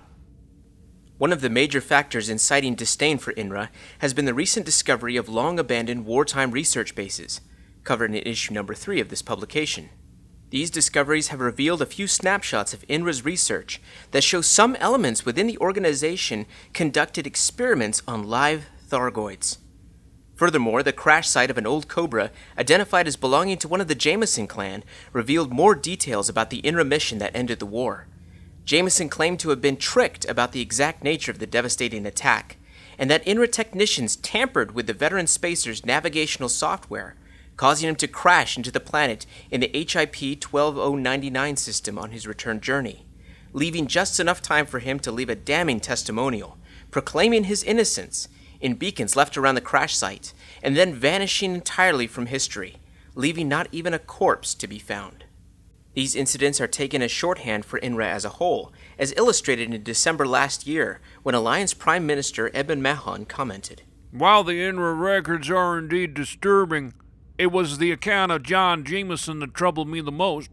One of the major factors inciting disdain for INRA has been the recent discovery of long abandoned wartime research bases, covered in issue number 3 of this publication. These discoveries have revealed a few snapshots of INRA's research that show some elements within the organization conducted experiments on live Thargoids. Furthermore, the crash site of an old Cobra, identified as belonging to one of the Jameson clan, revealed more details about the INRA mission that ended the war. Jameson claimed to have been tricked about the exact nature of the devastating attack, and that INRA technicians tampered with the veteran spacer's navigational software, causing him to crash into the planet in the HIP 12099 system on his return journey, leaving just enough time for him to leave a damning testimonial, proclaiming his innocence in beacons left around the crash site, and then vanishing entirely from history, leaving not even a corpse to be found. These incidents are taken as shorthand for INRA as a whole, as illustrated in December last year when Alliance Prime Minister Edmund Mahon commented. While the INRA records are indeed disturbing, it was the account of John Jameson that troubled me the most.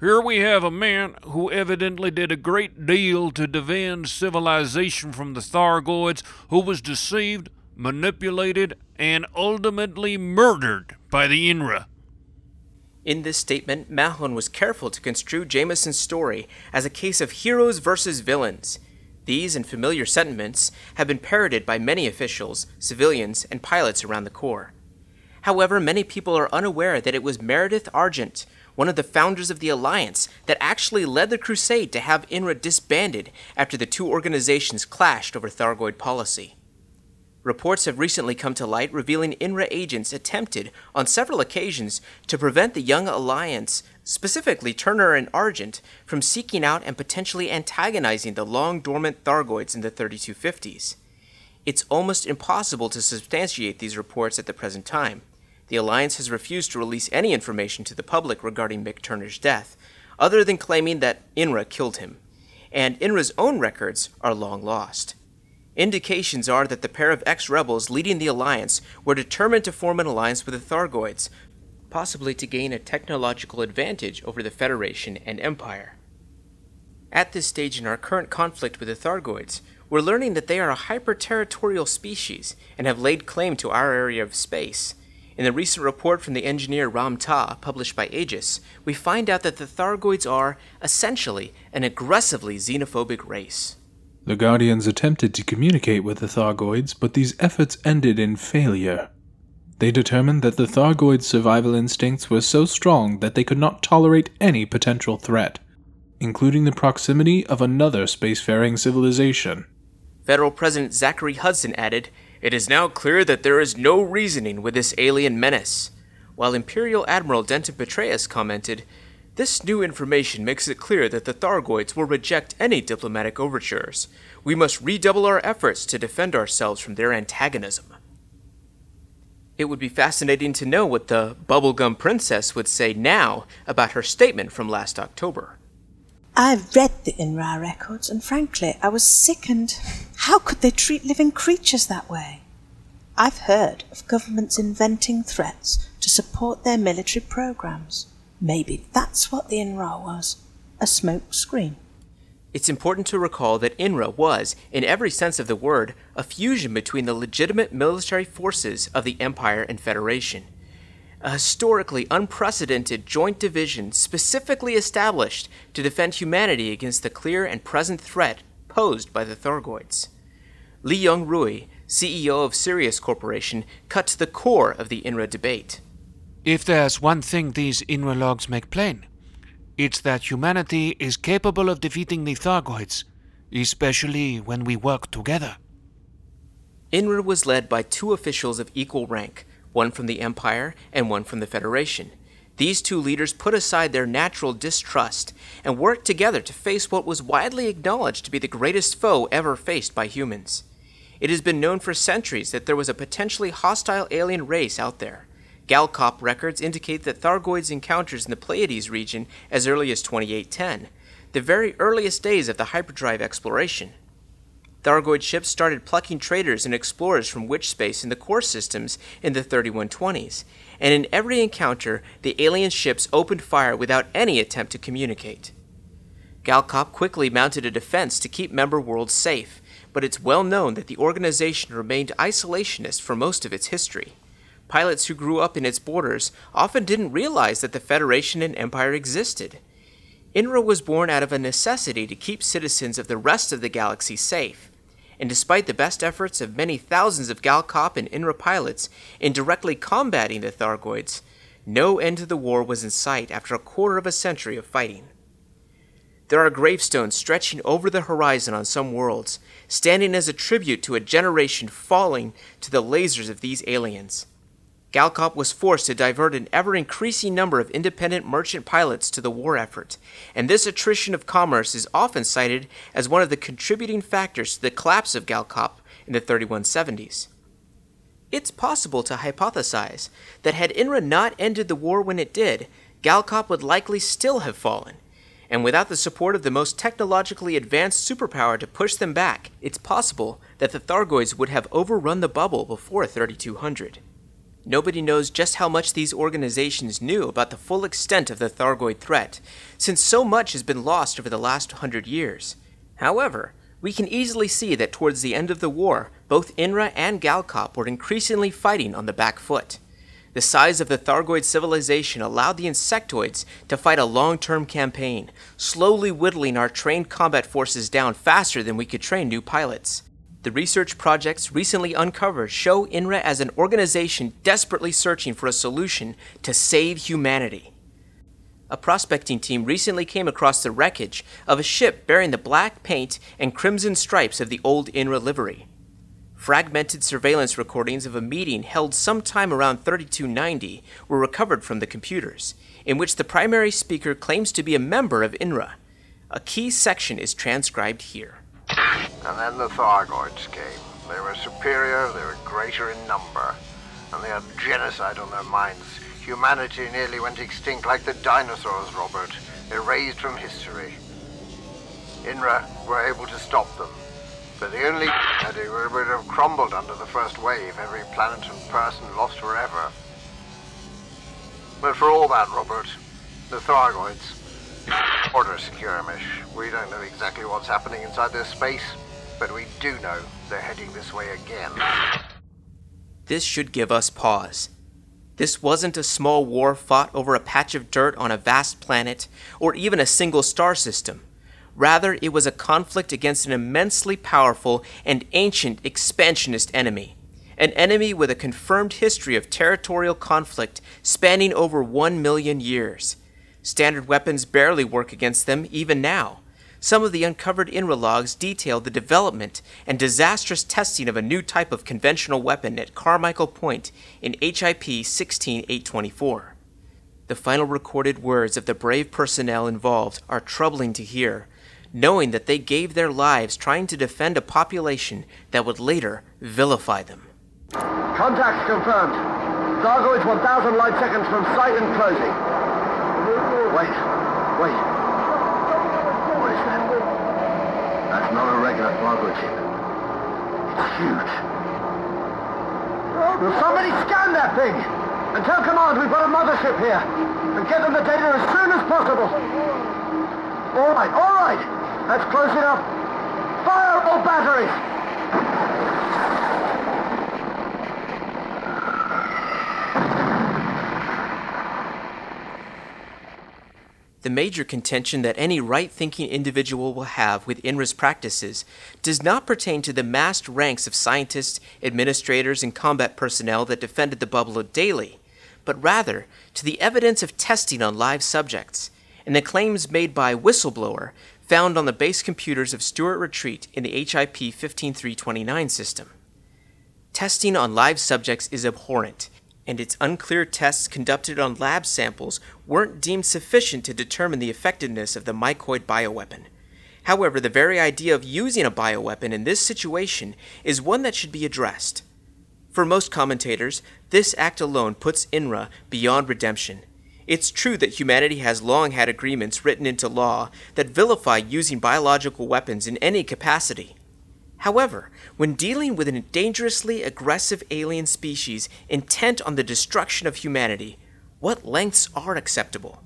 Here we have a man who evidently did a great deal to defend civilization from the Thargoids, who was deceived, manipulated, and ultimately murdered by the INRA. In this statement, Mahon was careful to construe Jameson's story as a case of heroes versus villains. These and familiar sentiments have been parroted by many officials, civilians, and pilots around the Corps. However, many people are unaware that it was Meredith Argent, one of the founders of the Alliance, that actually led the crusade to have INRA disbanded after the two organizations clashed over Thargoid policy. Reports have recently come to light revealing INRA agents attempted, on several occasions, to prevent the Young Alliance, specifically Turner and Argent, from seeking out and potentially antagonizing the long dormant Thargoids in the 3250s. It's almost impossible to substantiate these reports at the present time. The Alliance has refused to release any information to the public regarding Mick Turner's death, other than claiming that INRA killed him. And INRA's own records are long lost. Indications are that the pair of ex rebels leading the Alliance were determined to form an alliance with the Thargoids, possibly to gain a technological advantage over the Federation and Empire. At this stage in our current conflict with the Thargoids, we're learning that they are a hyper-territorial species and have laid claim to our area of space. In the recent report from the engineer Ram Tah, published by Aegis, we find out that the Thargoids are, essentially, an aggressively xenophobic race. The Guardians attempted to communicate with the Thargoids, but these efforts ended in failure. They determined that the Thargoids' survival instincts were so strong that they could not tolerate any potential threat, including the proximity of another spacefaring civilization. Federal President Zachary Hudson added, It is now clear that there is no reasoning with this alien menace. while Imperial Admiral Denton Patreus commented, This new information makes it clear that the Thargoids will reject any diplomatic overtures. We must redouble our efforts to defend ourselves from their antagonism. It would be fascinating to know what the Bubblegum Princess would say now about her statement from last October. I've read the INRA records, and frankly, I was sickened. How could they treat living creatures that way? I've heard of governments inventing threats to support their military programs. Maybe that's what the INRA was a smoke screen. It's important to recall that INRA was, in every sense of the word, a fusion between the legitimate military forces of the Empire and Federation. A historically unprecedented joint division specifically established to defend humanity against the clear and present threat posed by the Thargoids. Li Yong-Rui, CEO of Sirius Corporation, cut to the core of the INRA debate. If there's one thing these INRA logs make plain, it's that humanity is capable of defeating the Thargoids, especially when we work together. INRA was led by two officials of equal rank, one from the Empire and one from the Federation. These two leaders put aside their natural distrust and worked together to face what was widely acknowledged to be the greatest foe ever faced by humans. It has been known for centuries that there was a potentially hostile alien race out there. Galcop records indicate that Thargoids encounters in the Pleiades region as early as 2810, the very earliest days of the hyperdrive exploration. Thargoid ships started plucking traders and explorers from witch space in the core systems in the 3120s, and in every encounter, the alien ships opened fire without any attempt to communicate. Galcop quickly mounted a defense to keep member worlds safe, but it's well known that the organization remained isolationist for most of its history. Pilots who grew up in its borders often didn't realize that the Federation and Empire existed. INRA was born out of a necessity to keep citizens of the rest of the galaxy safe. And despite the best efforts of many thousands of Galcop and INRA pilots in directly combating the Thargoids, no end to the war was in sight after a quarter of a century of fighting. There are gravestones stretching over the horizon on some worlds, standing as a tribute to a generation falling to the lasers of these aliens. Galcop was forced to divert an ever increasing number of independent merchant pilots to the war effort, and this attrition of commerce is often cited as one of the contributing factors to the collapse of Galcop in the 3170s. It's possible to hypothesize that had INRA not ended the war when it did, Galcop would likely still have fallen. And without the support of the most technologically advanced superpower to push them back, it's possible that the Thargoids would have overrun the bubble before 3200. Nobody knows just how much these organizations knew about the full extent of the Thargoid threat, since so much has been lost over the last hundred years. However, we can easily see that towards the end of the war, both INRA and Galcop were increasingly fighting on the back foot. The size of the Thargoid civilization allowed the insectoids to fight a long term campaign, slowly whittling our trained combat forces down faster than we could train new pilots. The research projects recently uncovered show INRA as an organization desperately searching for a solution to save humanity. A prospecting team recently came across the wreckage of a ship bearing the black paint and crimson stripes of the old INRA livery. Fragmented surveillance recordings of a meeting held sometime around 3290 were recovered from the computers, in which the primary speaker claims to be a member of INRA. A key section is transcribed here. And then the Thargoids came. They were superior, they were greater in number, and they had genocide on their minds. Humanity nearly went extinct like the dinosaurs, Robert, erased from history. INRA were able to stop them, but the only humanity would have crumbled under the first wave, every planet and person lost forever. But for all that, Robert, the Thargoids, Order Skirmish. We don't know exactly what's happening inside their space, but we do know they're heading this way again. This should give us pause. This wasn't a small war fought over a patch of dirt on a vast planet, or even a single star system. Rather, it was a conflict against an immensely powerful and ancient expansionist enemy. An enemy with a confirmed history of territorial conflict spanning over one million years. Standard weapons barely work against them even now. some of the uncovered INRA logs detail the development and disastrous testing of a new type of conventional weapon at Carmichael Point in HIP 16824. The final recorded words of the brave personnel involved are troubling to hear, knowing that they gave their lives trying to defend a population that would later vilify them. Contact confirmed. Thargoids 1,000 light seconds from sight and closing. Wait, wait. What is that? That's not a regular cargo ship. It's huge. Will somebody scan that thing? And tell command we've got a mothership here. And get them the data as soon as possible. All right, all right. That's close enough. Fire all batteries. The major contention that any right thinking individual will have with INRA's practices does not pertain to the massed ranks of scientists, administrators, and combat personnel that defended the bubble daily, but rather to the evidence of testing on live subjects and the claims made by whistleblower found on the base computers of Stewart Retreat in the HIP 15329 system. Testing on live subjects is abhorrent and its unclear tests conducted on lab samples weren't deemed sufficient to determine the effectiveness of the mycoid bioweapon. However, the very idea of using a bioweapon in this situation is one that should be addressed. For most commentators, this act alone puts INRA beyond redemption. It's true that humanity has long had agreements written into law that vilify using biological weapons in any capacity. However, when dealing with a dangerously aggressive alien species intent on the destruction of humanity, what lengths are acceptable?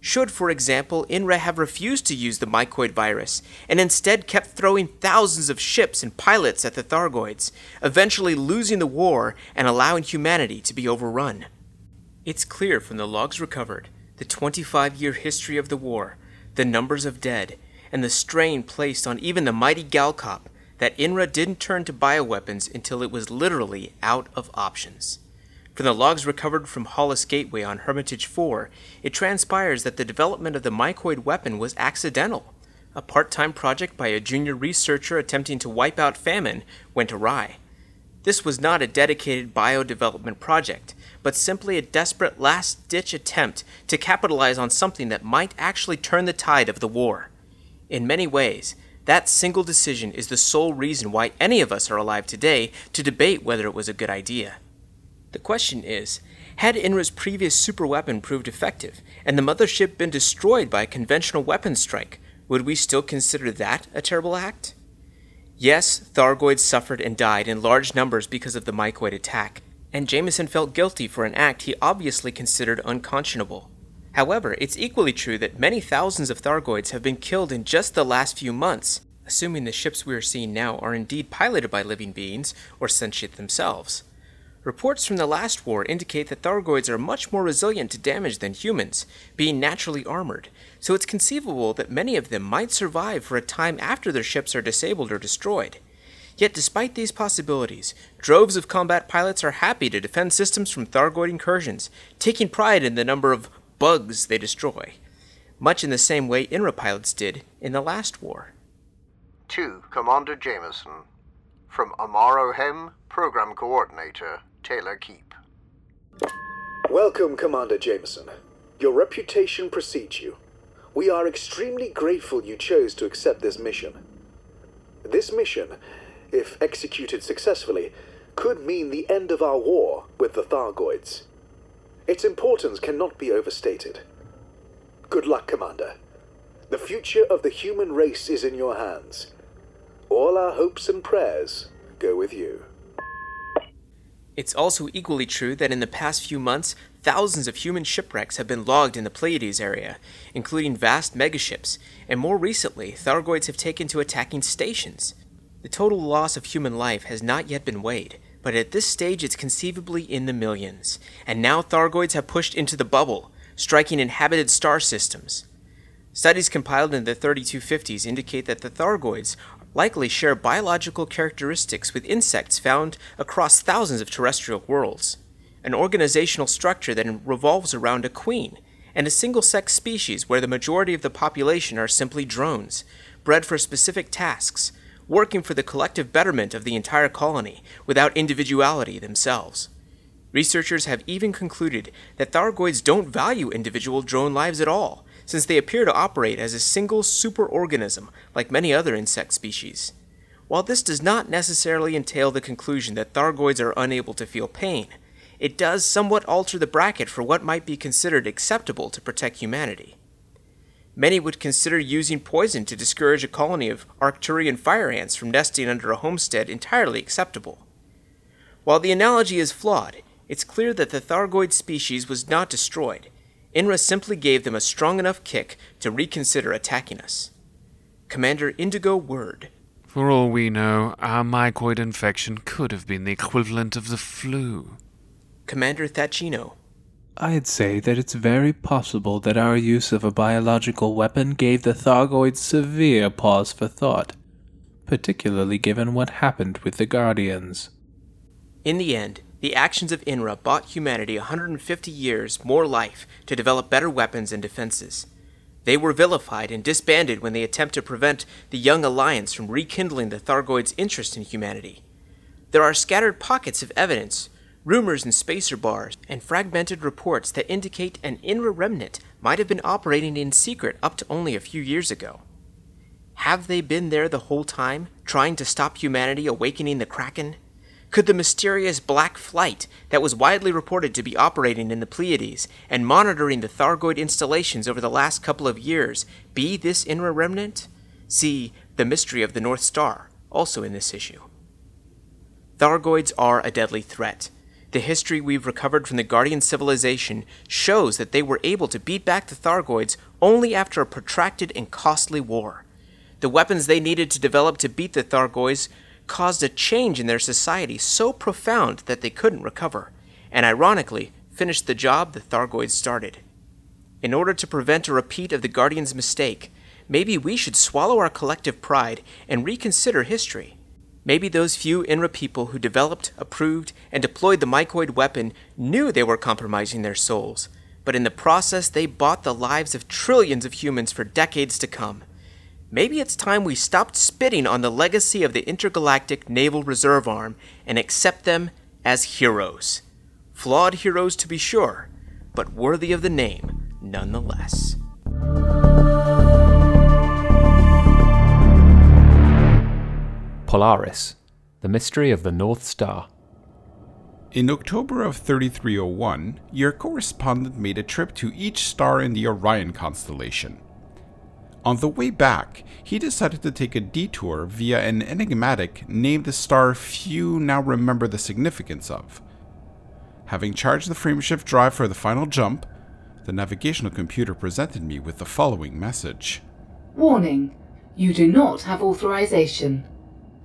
Should, for example, INRA have refused to use the mycoid virus and instead kept throwing thousands of ships and pilots at the Thargoids, eventually losing the war and allowing humanity to be overrun? It's clear from the logs recovered, the 25 year history of the war, the numbers of dead, and the strain placed on even the mighty Galcop that INRA didn't turn to bioweapons until it was literally out of options. From the logs recovered from Hollis Gateway on Hermitage 4, it transpires that the development of the mycoid weapon was accidental. A part time project by a junior researcher attempting to wipe out famine went awry. This was not a dedicated biodevelopment project, but simply a desperate last ditch attempt to capitalize on something that might actually turn the tide of the war. In many ways, that single decision is the sole reason why any of us are alive today to debate whether it was a good idea. The question is had INRA's previous superweapon proved effective, and the mothership been destroyed by a conventional weapons strike, would we still consider that a terrible act? Yes, Thargoids suffered and died in large numbers because of the mycoid attack, and Jameson felt guilty for an act he obviously considered unconscionable. However, it's equally true that many thousands of Thargoids have been killed in just the last few months, assuming the ships we are seeing now are indeed piloted by living beings or sentient themselves. Reports from the last war indicate that Thargoids are much more resilient to damage than humans, being naturally armored, so it's conceivable that many of them might survive for a time after their ships are disabled or destroyed. Yet, despite these possibilities, droves of combat pilots are happy to defend systems from Thargoid incursions, taking pride in the number of bugs they destroy, much in the same way INRA pilots did in the last war. To Commander Jameson. From Amaro Hem, Program Coordinator, Taylor Keep. Welcome, Commander Jameson. Your reputation precedes you. We are extremely grateful you chose to accept this mission. This mission, if executed successfully, could mean the end of our war with the Thargoids. Its importance cannot be overstated. Good luck, Commander. The future of the human race is in your hands. All our hopes and prayers go with you. It's also equally true that in the past few months, thousands of human shipwrecks have been logged in the Pleiades area, including vast megaships, and more recently, Thargoids have taken to attacking stations. The total loss of human life has not yet been weighed, but at this stage it's conceivably in the millions, and now Thargoids have pushed into the bubble, striking inhabited star systems. Studies compiled in the 3250s indicate that the Thargoids likely share biological characteristics with insects found across thousands of terrestrial worlds, an organizational structure that revolves around a queen, and a single sex species where the majority of the population are simply drones, bred for specific tasks, working for the collective betterment of the entire colony without individuality themselves. Researchers have even concluded that Thargoids don't value individual drone lives at all, since they appear to operate as a single superorganism like many other insect species. While this does not necessarily entail the conclusion that Thargoids are unable to feel pain, it does somewhat alter the bracket for what might be considered acceptable to protect humanity. Many would consider using poison to discourage a colony of Arcturian fire ants from nesting under a homestead entirely acceptable. While the analogy is flawed, it's clear that the Thargoid species was not destroyed. INRA simply gave them a strong enough kick to reconsider attacking us. Commander Indigo Word. For all we know, our mycoid infection could have been the equivalent of the flu. Commander Thachino. I'd say that it's very possible that our use of a biological weapon gave the Thargoids severe pause for thought, particularly given what happened with the Guardians. In the end, the actions of INRA bought humanity 150 years more life to develop better weapons and defenses. They were vilified and disbanded when they attempt to prevent the Young Alliance from rekindling the Thargoids' interest in humanity. There are scattered pockets of evidence rumors in spacer bars, and fragmented reports that indicate an INRA remnant might have been operating in secret up to only a few years ago. Have they been there the whole time, trying to stop humanity awakening the Kraken? Could the mysterious Black Flight that was widely reported to be operating in the Pleiades and monitoring the Thargoid installations over the last couple of years be this INRA remnant? See The Mystery of the North Star, also in this issue. Thargoids are a deadly threat, the history we've recovered from the Guardian civilization shows that they were able to beat back the Thargoids only after a protracted and costly war. The weapons they needed to develop to beat the Thargoids caused a change in their society so profound that they couldn't recover, and ironically, finished the job the Thargoids started. In order to prevent a repeat of the Guardian's mistake, maybe we should swallow our collective pride and reconsider history. Maybe those few INRA people who developed, approved, and deployed the mycoid weapon knew they were compromising their souls, but in the process they bought the lives of trillions of humans for decades to come. Maybe it's time we stopped spitting on the legacy of the Intergalactic Naval Reserve Arm and accept them as heroes. Flawed heroes to be sure, but worthy of the name nonetheless. Polaris, The Mystery of the North Star. In October of 3301, your correspondent made a trip to each star in the Orion constellation. On the way back, he decided to take a detour via an enigmatic named star few now remember the significance of. Having charged the frameshift drive for the final jump, the navigational computer presented me with the following message Warning, you do not have authorization.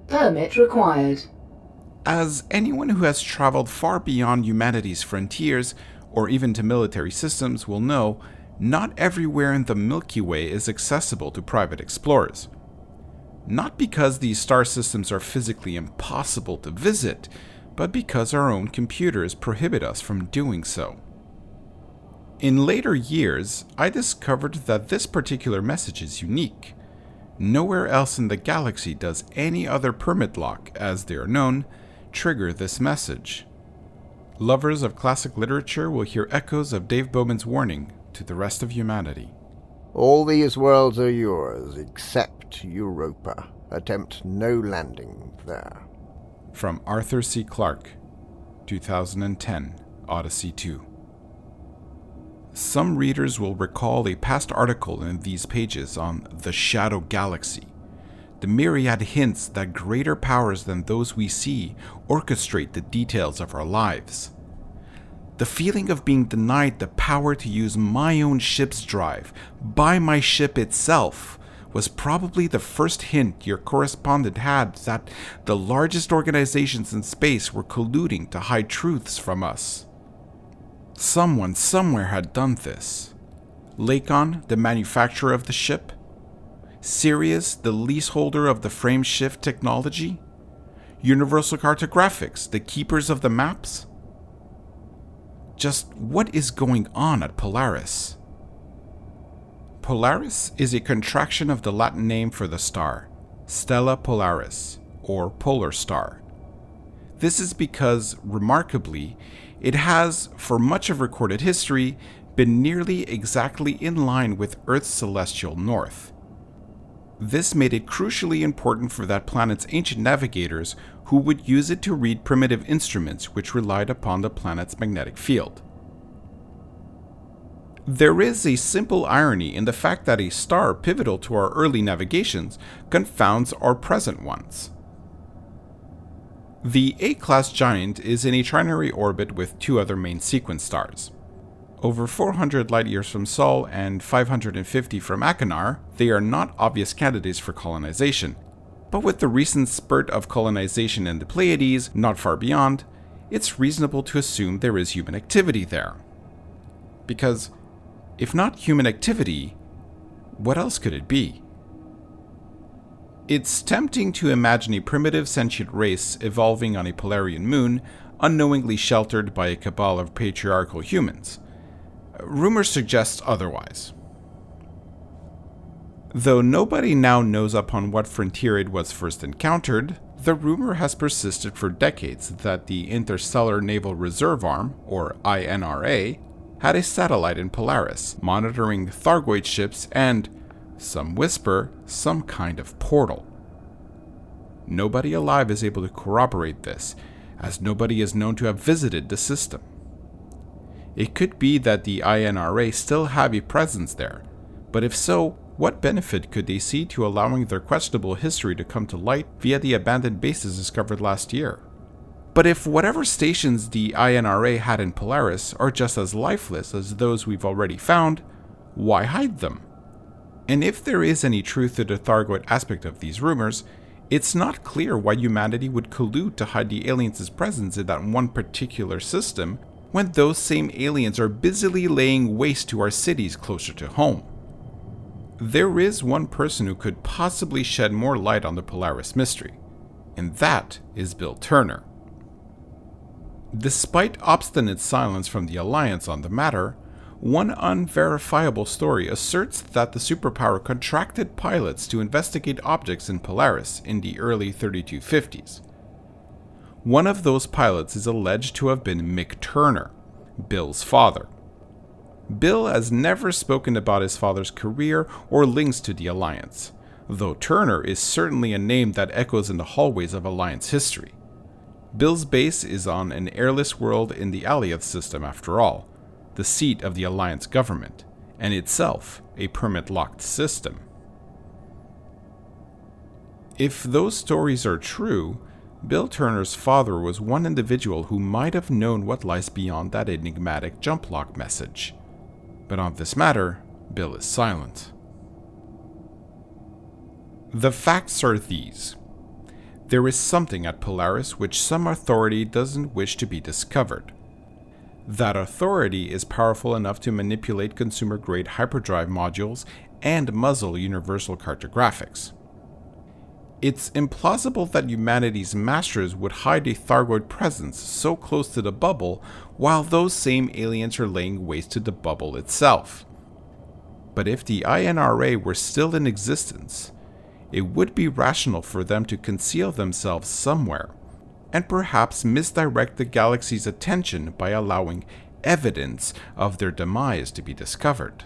Permit required. As anyone who has traveled far beyond humanity's frontiers, or even to military systems, will know, not everywhere in the Milky Way is accessible to private explorers. Not because these star systems are physically impossible to visit, but because our own computers prohibit us from doing so. In later years, I discovered that this particular message is unique. Nowhere else in the galaxy does any other permit lock, as they are known, trigger this message. Lovers of classic literature will hear echoes of Dave Bowman's warning to the rest of humanity. All these worlds are yours except Europa. Attempt no landing there. From Arthur C. Clarke, 2010, Odyssey 2. Some readers will recall a past article in these pages on the Shadow Galaxy, the myriad hints that greater powers than those we see orchestrate the details of our lives. The feeling of being denied the power to use my own ship's drive by my ship itself was probably the first hint your correspondent had that the largest organizations in space were colluding to hide truths from us. Someone somewhere had done this. Lakon, the manufacturer of the ship? Sirius, the leaseholder of the frameshift technology? Universal Cartographics, the keepers of the maps? Just what is going on at Polaris? Polaris is a contraction of the Latin name for the star, Stella Polaris, or polar star. This is because, remarkably, it has, for much of recorded history, been nearly exactly in line with Earth's celestial north. This made it crucially important for that planet's ancient navigators who would use it to read primitive instruments which relied upon the planet's magnetic field. There is a simple irony in the fact that a star pivotal to our early navigations confounds our present ones. The A class giant is in a trinary orbit with two other main sequence stars. Over 400 light years from Sol and 550 from Achenar, they are not obvious candidates for colonization. But with the recent spurt of colonization in the Pleiades not far beyond, it's reasonable to assume there is human activity there. Because if not human activity, what else could it be? It's tempting to imagine a primitive sentient race evolving on a Polarian moon, unknowingly sheltered by a cabal of patriarchal humans. Rumor suggests otherwise. Though nobody now knows upon what frontier it was first encountered, the rumor has persisted for decades that the Interstellar Naval Reserve Arm, or INRA, had a satellite in Polaris, monitoring Thargoid ships and, some whisper, some kind of portal. Nobody alive is able to corroborate this, as nobody is known to have visited the system. It could be that the INRA still have a presence there, but if so, what benefit could they see to allowing their questionable history to come to light via the abandoned bases discovered last year? But if whatever stations the INRA had in Polaris are just as lifeless as those we've already found, why hide them? And if there is any truth to the Thargoid aspect of these rumors, it's not clear why humanity would collude to hide the aliens' presence in that one particular system when those same aliens are busily laying waste to our cities closer to home. There is one person who could possibly shed more light on the Polaris mystery, and that is Bill Turner. Despite obstinate silence from the Alliance on the matter, one unverifiable story asserts that the superpower contracted pilots to investigate objects in Polaris in the early 3250s. One of those pilots is alleged to have been Mick Turner, Bill's father. Bill has never spoken about his father's career or links to the Alliance, though Turner is certainly a name that echoes in the hallways of Alliance history. Bill's base is on an airless world in the Alioth system, after all, the seat of the Alliance government, and itself a permit locked system. If those stories are true, Bill Turner's father was one individual who might have known what lies beyond that enigmatic jump lock message. But on this matter, Bill is silent. The facts are these there is something at Polaris which some authority doesn't wish to be discovered. That authority is powerful enough to manipulate consumer grade hyperdrive modules and muzzle universal cartographics. It's implausible that humanity's masters would hide a Thargoid presence so close to the bubble while those same aliens are laying waste to the bubble itself. But if the INRA were still in existence, it would be rational for them to conceal themselves somewhere, and perhaps misdirect the galaxy's attention by allowing evidence of their demise to be discovered.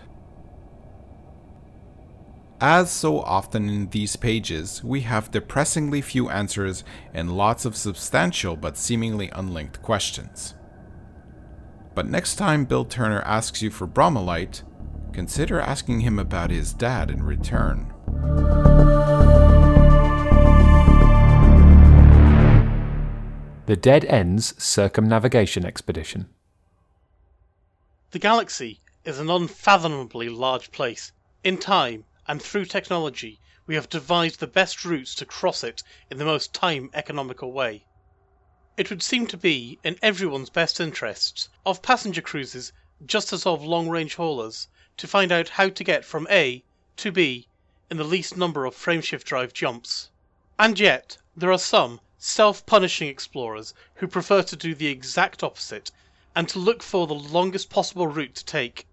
As so often in these pages, we have depressingly few answers and lots of substantial but seemingly unlinked questions. But next time Bill Turner asks you for bromelite, consider asking him about his dad in return. The Dead Ends Circumnavigation Expedition. The galaxy is an unfathomably large place. In time and through technology, we have devised the best routes to cross it in the most time economical way. It would seem to be in everyone's best interests, of passenger cruises just as of long range haulers, to find out how to get from A to B in the least number of frameshift drive jumps. And yet, there are some self punishing explorers who prefer to do the exact opposite and to look for the longest possible route to take.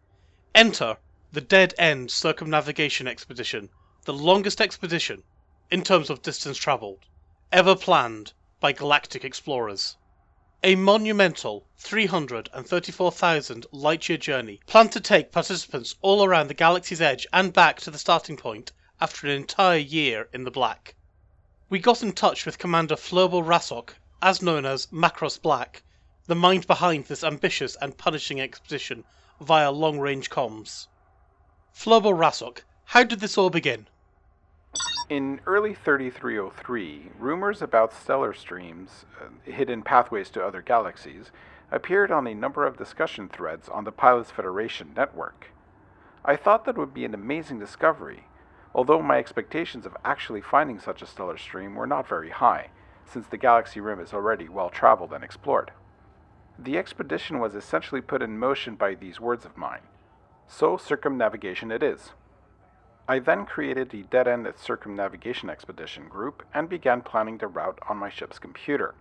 Enter the Dead End Circumnavigation Expedition, the longest expedition, in terms of distance travelled, ever planned by galactic explorers. A monumental 334,000 light year journey planned to take participants all around the galaxy's edge and back to the starting point after an entire year in the black. We got in touch with Commander Flobel Rassok, as known as Macross Black, the mind behind this ambitious and punishing expedition, via long range comms. Flobel Rassok, how did this all begin? In early 3303, rumors about stellar streams, uh, hidden pathways to other galaxies, appeared on a number of discussion threads on the Pilots Federation network. I thought that would be an amazing discovery, although my expectations of actually finding such a stellar stream were not very high, since the galaxy rim is already well traveled and explored. The expedition was essentially put in motion by these words of mine. So circumnavigation it is. I then created the Dead End Circumnavigation Expedition group and began planning the route on my ship's computer.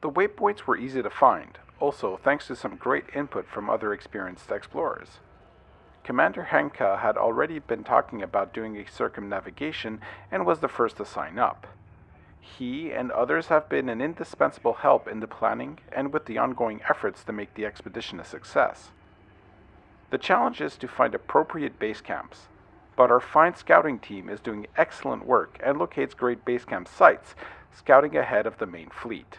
The waypoints were easy to find, also thanks to some great input from other experienced explorers. Commander Henka had already been talking about doing a circumnavigation and was the first to sign up. He and others have been an indispensable help in the planning and with the ongoing efforts to make the expedition a success. The challenge is to find appropriate base camps, but our fine scouting team is doing excellent work and locates great base camp sites, scouting ahead of the main fleet.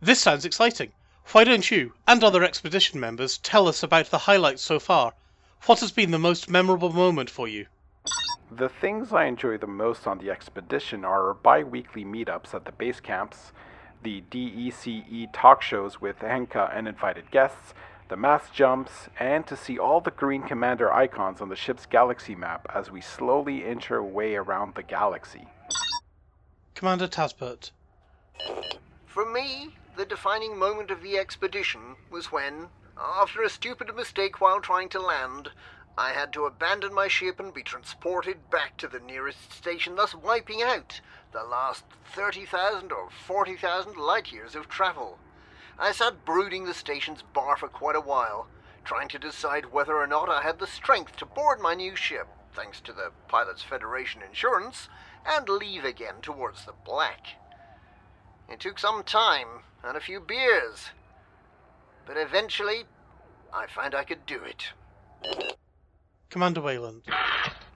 This sounds exciting. Why don't you and other expedition members tell us about the highlights so far? What has been the most memorable moment for you? The things I enjoy the most on the expedition are our bi weekly meetups at the base camps, the DECE talk shows with Henka and invited guests, the mass jumps, and to see all the Green Commander icons on the ship's galaxy map as we slowly inch our way around the galaxy. Commander Tasbert. For me, the defining moment of the expedition was when, after a stupid mistake while trying to land, I had to abandon my ship and be transported back to the nearest station, thus wiping out the last 30,000 or 40,000 light years of travel. I sat brooding the station's bar for quite a while, trying to decide whether or not I had the strength to board my new ship, thanks to the Pilots Federation insurance, and leave again towards the black. It took some time and a few beers, but eventually I found I could do it. Commander Wayland.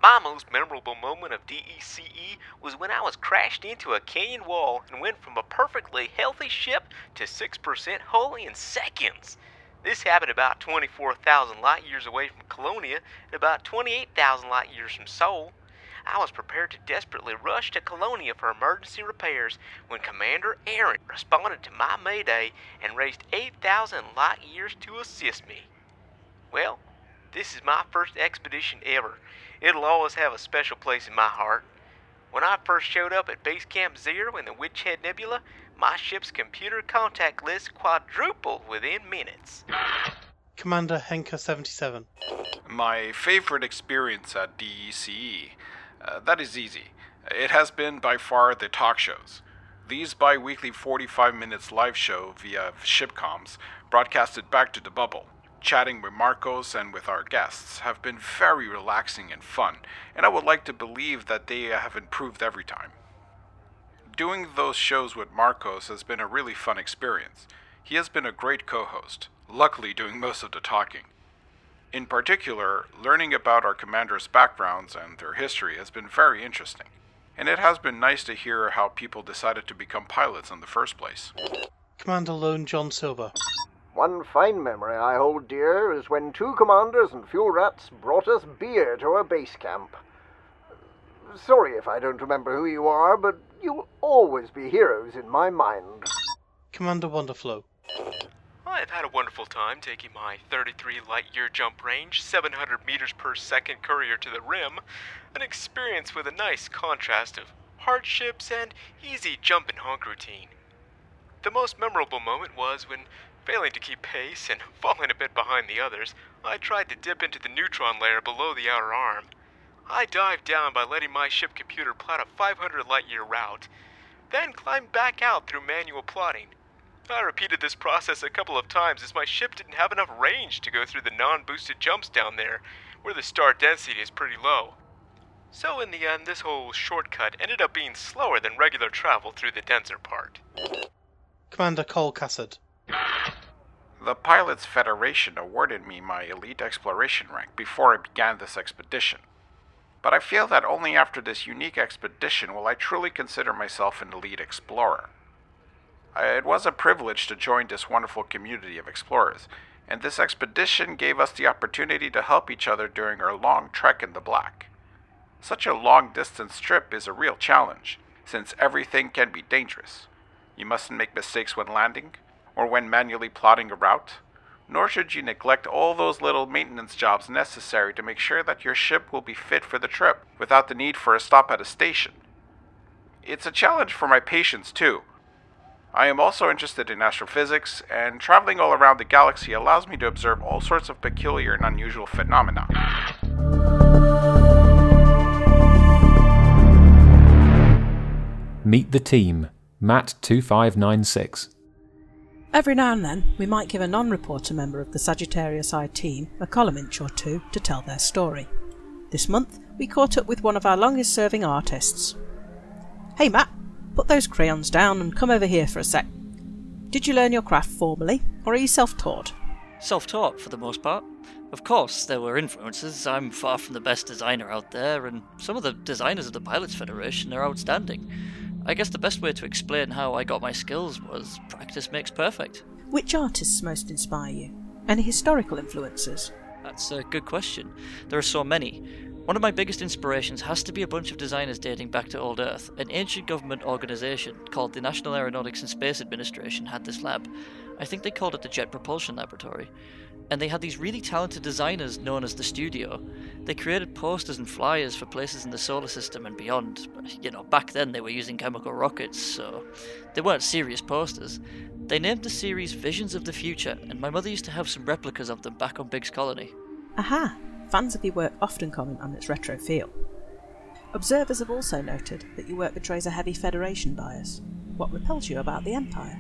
My most memorable moment of DECE was when I was crashed into a canyon wall and went from a perfectly healthy ship to 6% hull in seconds. This happened about 24,000 light years away from Colonia and about 28,000 light years from Sol. I was prepared to desperately rush to Colonia for emergency repairs when Commander Aaron responded to my mayday and raised 8,000 light years to assist me. Well, this is my first expedition ever. It'll always have a special place in my heart. When I first showed up at Base Camp Zero in the Witchhead Nebula, my ship's computer contact list quadrupled within minutes. Commander Henker 77. My favorite experience at DECE. Uh, that is easy. It has been by far the talk shows. These bi weekly 45 minutes live show via shipcoms, broadcasted back to the bubble, chatting with Marcos and with our guests, have been very relaxing and fun, and I would like to believe that they have improved every time. Doing those shows with Marcos has been a really fun experience. He has been a great co host, luckily doing most of the talking. In particular, learning about our commanders' backgrounds and their history has been very interesting, and it has been nice to hear how people decided to become pilots in the first place. Commander Lone John Silver. One fine memory I hold dear is when two commanders and fuel rats brought us beer to our base camp. Sorry if I don't remember who you are, but you'll always be heroes in my mind. Commander Wonderflow. I've had a wonderful time taking my 33 light year jump range, 700 meters per second courier to the rim, an experience with a nice contrast of hardships and easy jump and honk routine. The most memorable moment was when, failing to keep pace and falling a bit behind the others, I tried to dip into the neutron layer below the outer arm. I dived down by letting my ship computer plot a 500 light year route, then climbed back out through manual plotting. I repeated this process a couple of times as my ship didn't have enough range to go through the non boosted jumps down there, where the star density is pretty low. So, in the end, this whole shortcut ended up being slower than regular travel through the denser part. Commander Cole Cassard. The Pilots Federation awarded me my elite exploration rank before I began this expedition. But I feel that only after this unique expedition will I truly consider myself an elite explorer. Uh, it was a privilege to join this wonderful community of explorers, and this expedition gave us the opportunity to help each other during our long trek in the black. Such a long distance trip is a real challenge, since everything can be dangerous. You mustn't make mistakes when landing, or when manually plotting a route, nor should you neglect all those little maintenance jobs necessary to make sure that your ship will be fit for the trip without the need for a stop at a station. It's a challenge for my patience, too. I am also interested in astrophysics, and traveling all around the galaxy allows me to observe all sorts of peculiar and unusual phenomena. Meet the team, Matt2596. Every now and then, we might give a non reporter member of the Sagittarius Eye team a column inch or two to tell their story. This month, we caught up with one of our longest serving artists. Hey Matt, put those crayons down and come over here for a sec. Did you learn your craft formally, or are you self taught? Self taught for the most part. Of course, there were influences. I'm far from the best designer out there, and some of the designers of the Pilots Federation are outstanding. I guess the best way to explain how I got my skills was practice makes perfect. Which artists most inspire you? Any historical influences? That's a good question. There are so many. One of my biggest inspirations has to be a bunch of designers dating back to Old Earth. An ancient government organization called the National Aeronautics and Space Administration had this lab. I think they called it the Jet Propulsion Laboratory. And they had these really talented designers known as the Studio. They created posters and flyers for places in the solar system and beyond. You know, back then they were using chemical rockets, so they weren't serious posters. They named the series Visions of the Future, and my mother used to have some replicas of them back on Biggs Colony. Aha! Fans of your work often comment on its retro feel. Observers have also noted that your work betrays a heavy Federation bias. What repels you about the Empire?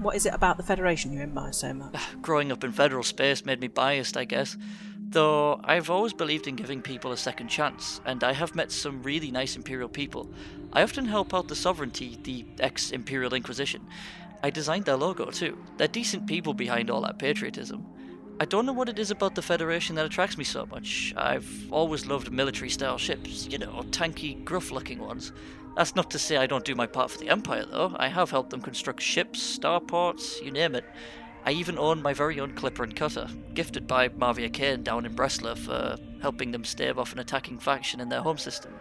What is it about the Federation you admire so much? Growing up in federal space made me biased, I guess. Though I've always believed in giving people a second chance, and I have met some really nice Imperial people. I often help out the Sovereignty, the ex Imperial Inquisition. I designed their logo too. They're decent people behind all that patriotism. I don't know what it is about the Federation that attracts me so much. I've always loved military style ships, you know, tanky, gruff looking ones. That's not to say I don't do my part for the Empire, though. I have helped them construct ships, starports, you name it. I even own my very own clipper and cutter, gifted by Marvia Kane down in Breslau for helping them stave off an attacking faction in their home system.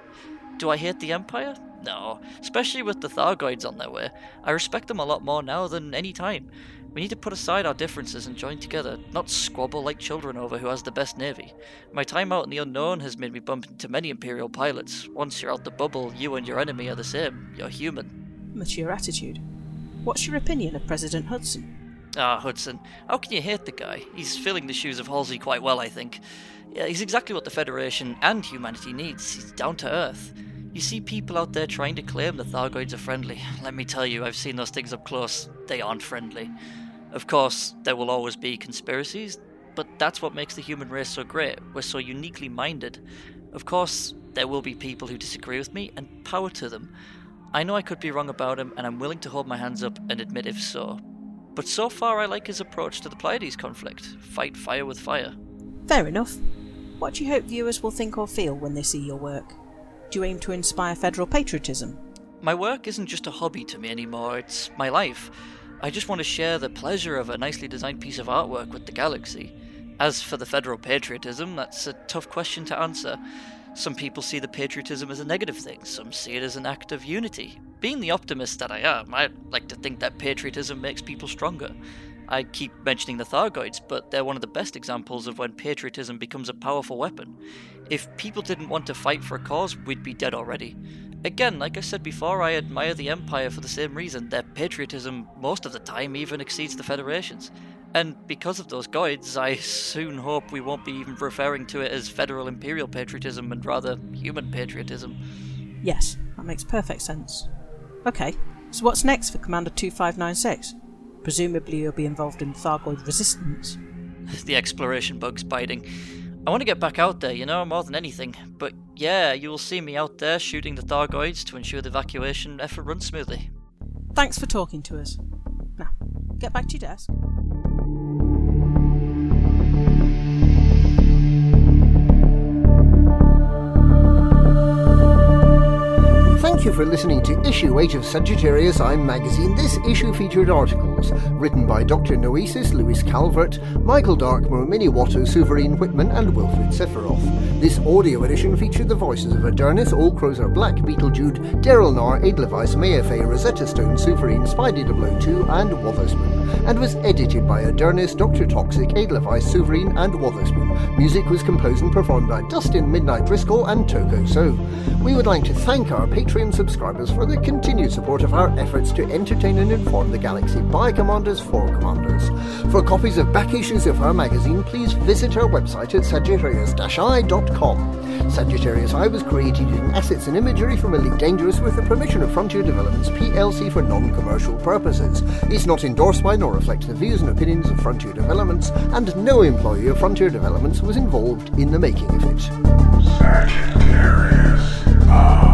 Do I hate the Empire? No, especially with the Thargoids on their way. I respect them a lot more now than any time. We need to put aside our differences and join together, not squabble like children over who has the best navy. My time out in the unknown has made me bump into many Imperial pilots. Once you're out the bubble, you and your enemy are the same. You're human. Mature attitude. What's your opinion of President Hudson? Ah, Hudson. How can you hate the guy? He's filling the shoes of Halsey quite well, I think. Yeah, he's exactly what the Federation and humanity needs. He's down to earth. You see people out there trying to claim the Thargoids are friendly. Let me tell you, I've seen those things up close. They aren't friendly. Of course, there will always be conspiracies, but that's what makes the human race so great. We're so uniquely minded. Of course, there will be people who disagree with me, and power to them. I know I could be wrong about him, and I'm willing to hold my hands up and admit if so. But so far, I like his approach to the Pleiades conflict fight fire with fire. Fair enough. What do you hope viewers will think or feel when they see your work? Do you aim to inspire federal patriotism? My work isn't just a hobby to me anymore, it's my life. I just want to share the pleasure of a nicely designed piece of artwork with the galaxy. As for the federal patriotism, that's a tough question to answer. Some people see the patriotism as a negative thing, some see it as an act of unity. Being the optimist that I am, I like to think that patriotism makes people stronger. I keep mentioning the Thargoids, but they're one of the best examples of when patriotism becomes a powerful weapon. If people didn't want to fight for a cause, we'd be dead already. Again, like I said before, I admire the Empire for the same reason. Their patriotism, most of the time, even exceeds the Federation's. And because of Thargoids, I soon hope we won't be even referring to it as federal imperial patriotism and rather human patriotism. Yes, that makes perfect sense. Okay, so what's next for Commander 2596? Presumably you'll be involved in Thargoid resistance. the exploration bug's biting. I want to get back out there, you know, more than anything. But yeah, you will see me out there shooting the Thargoids to ensure the evacuation effort runs smoothly. Thanks for talking to us. Now, get back to your desk. Thank you for listening to Issue 8 of Sagittarius Eye Magazine. This issue featured articles written by Dr. Noesis, Lewis Calvert, Michael Darkmore, Minnie Watto, Suverine Whitman, and Wilfred Sephiroth. This audio edition featured the voices of Adernis, All Crows Are Black, Beetlejude, Daryl Nar, Edelweiss, Mayafay, Rosetta Stone, Suverine, Spidey 002, and Wotherspoon, and was edited by Adernis, Dr. Toxic, Edelweiss, Suverine, and Wotherspoon. Music was composed and performed by Dustin Midnight Driscoll and Toko So. We would like to thank our Patreon subscribers for the continued support of our efforts to entertain and inform the galaxy by commanders for commanders. For copies of back issues of our magazine, please visit our website at sagittarius-eye.com. Sagittarius Eye was created using assets and imagery from Elite Dangerous with the permission of Frontier Developments PLC for non-commercial purposes. It's not endorsed by nor reflects the views and opinions of Frontier Developments, and no employee of Frontier Developments was involved in the making of it. Sagittarius. Ah.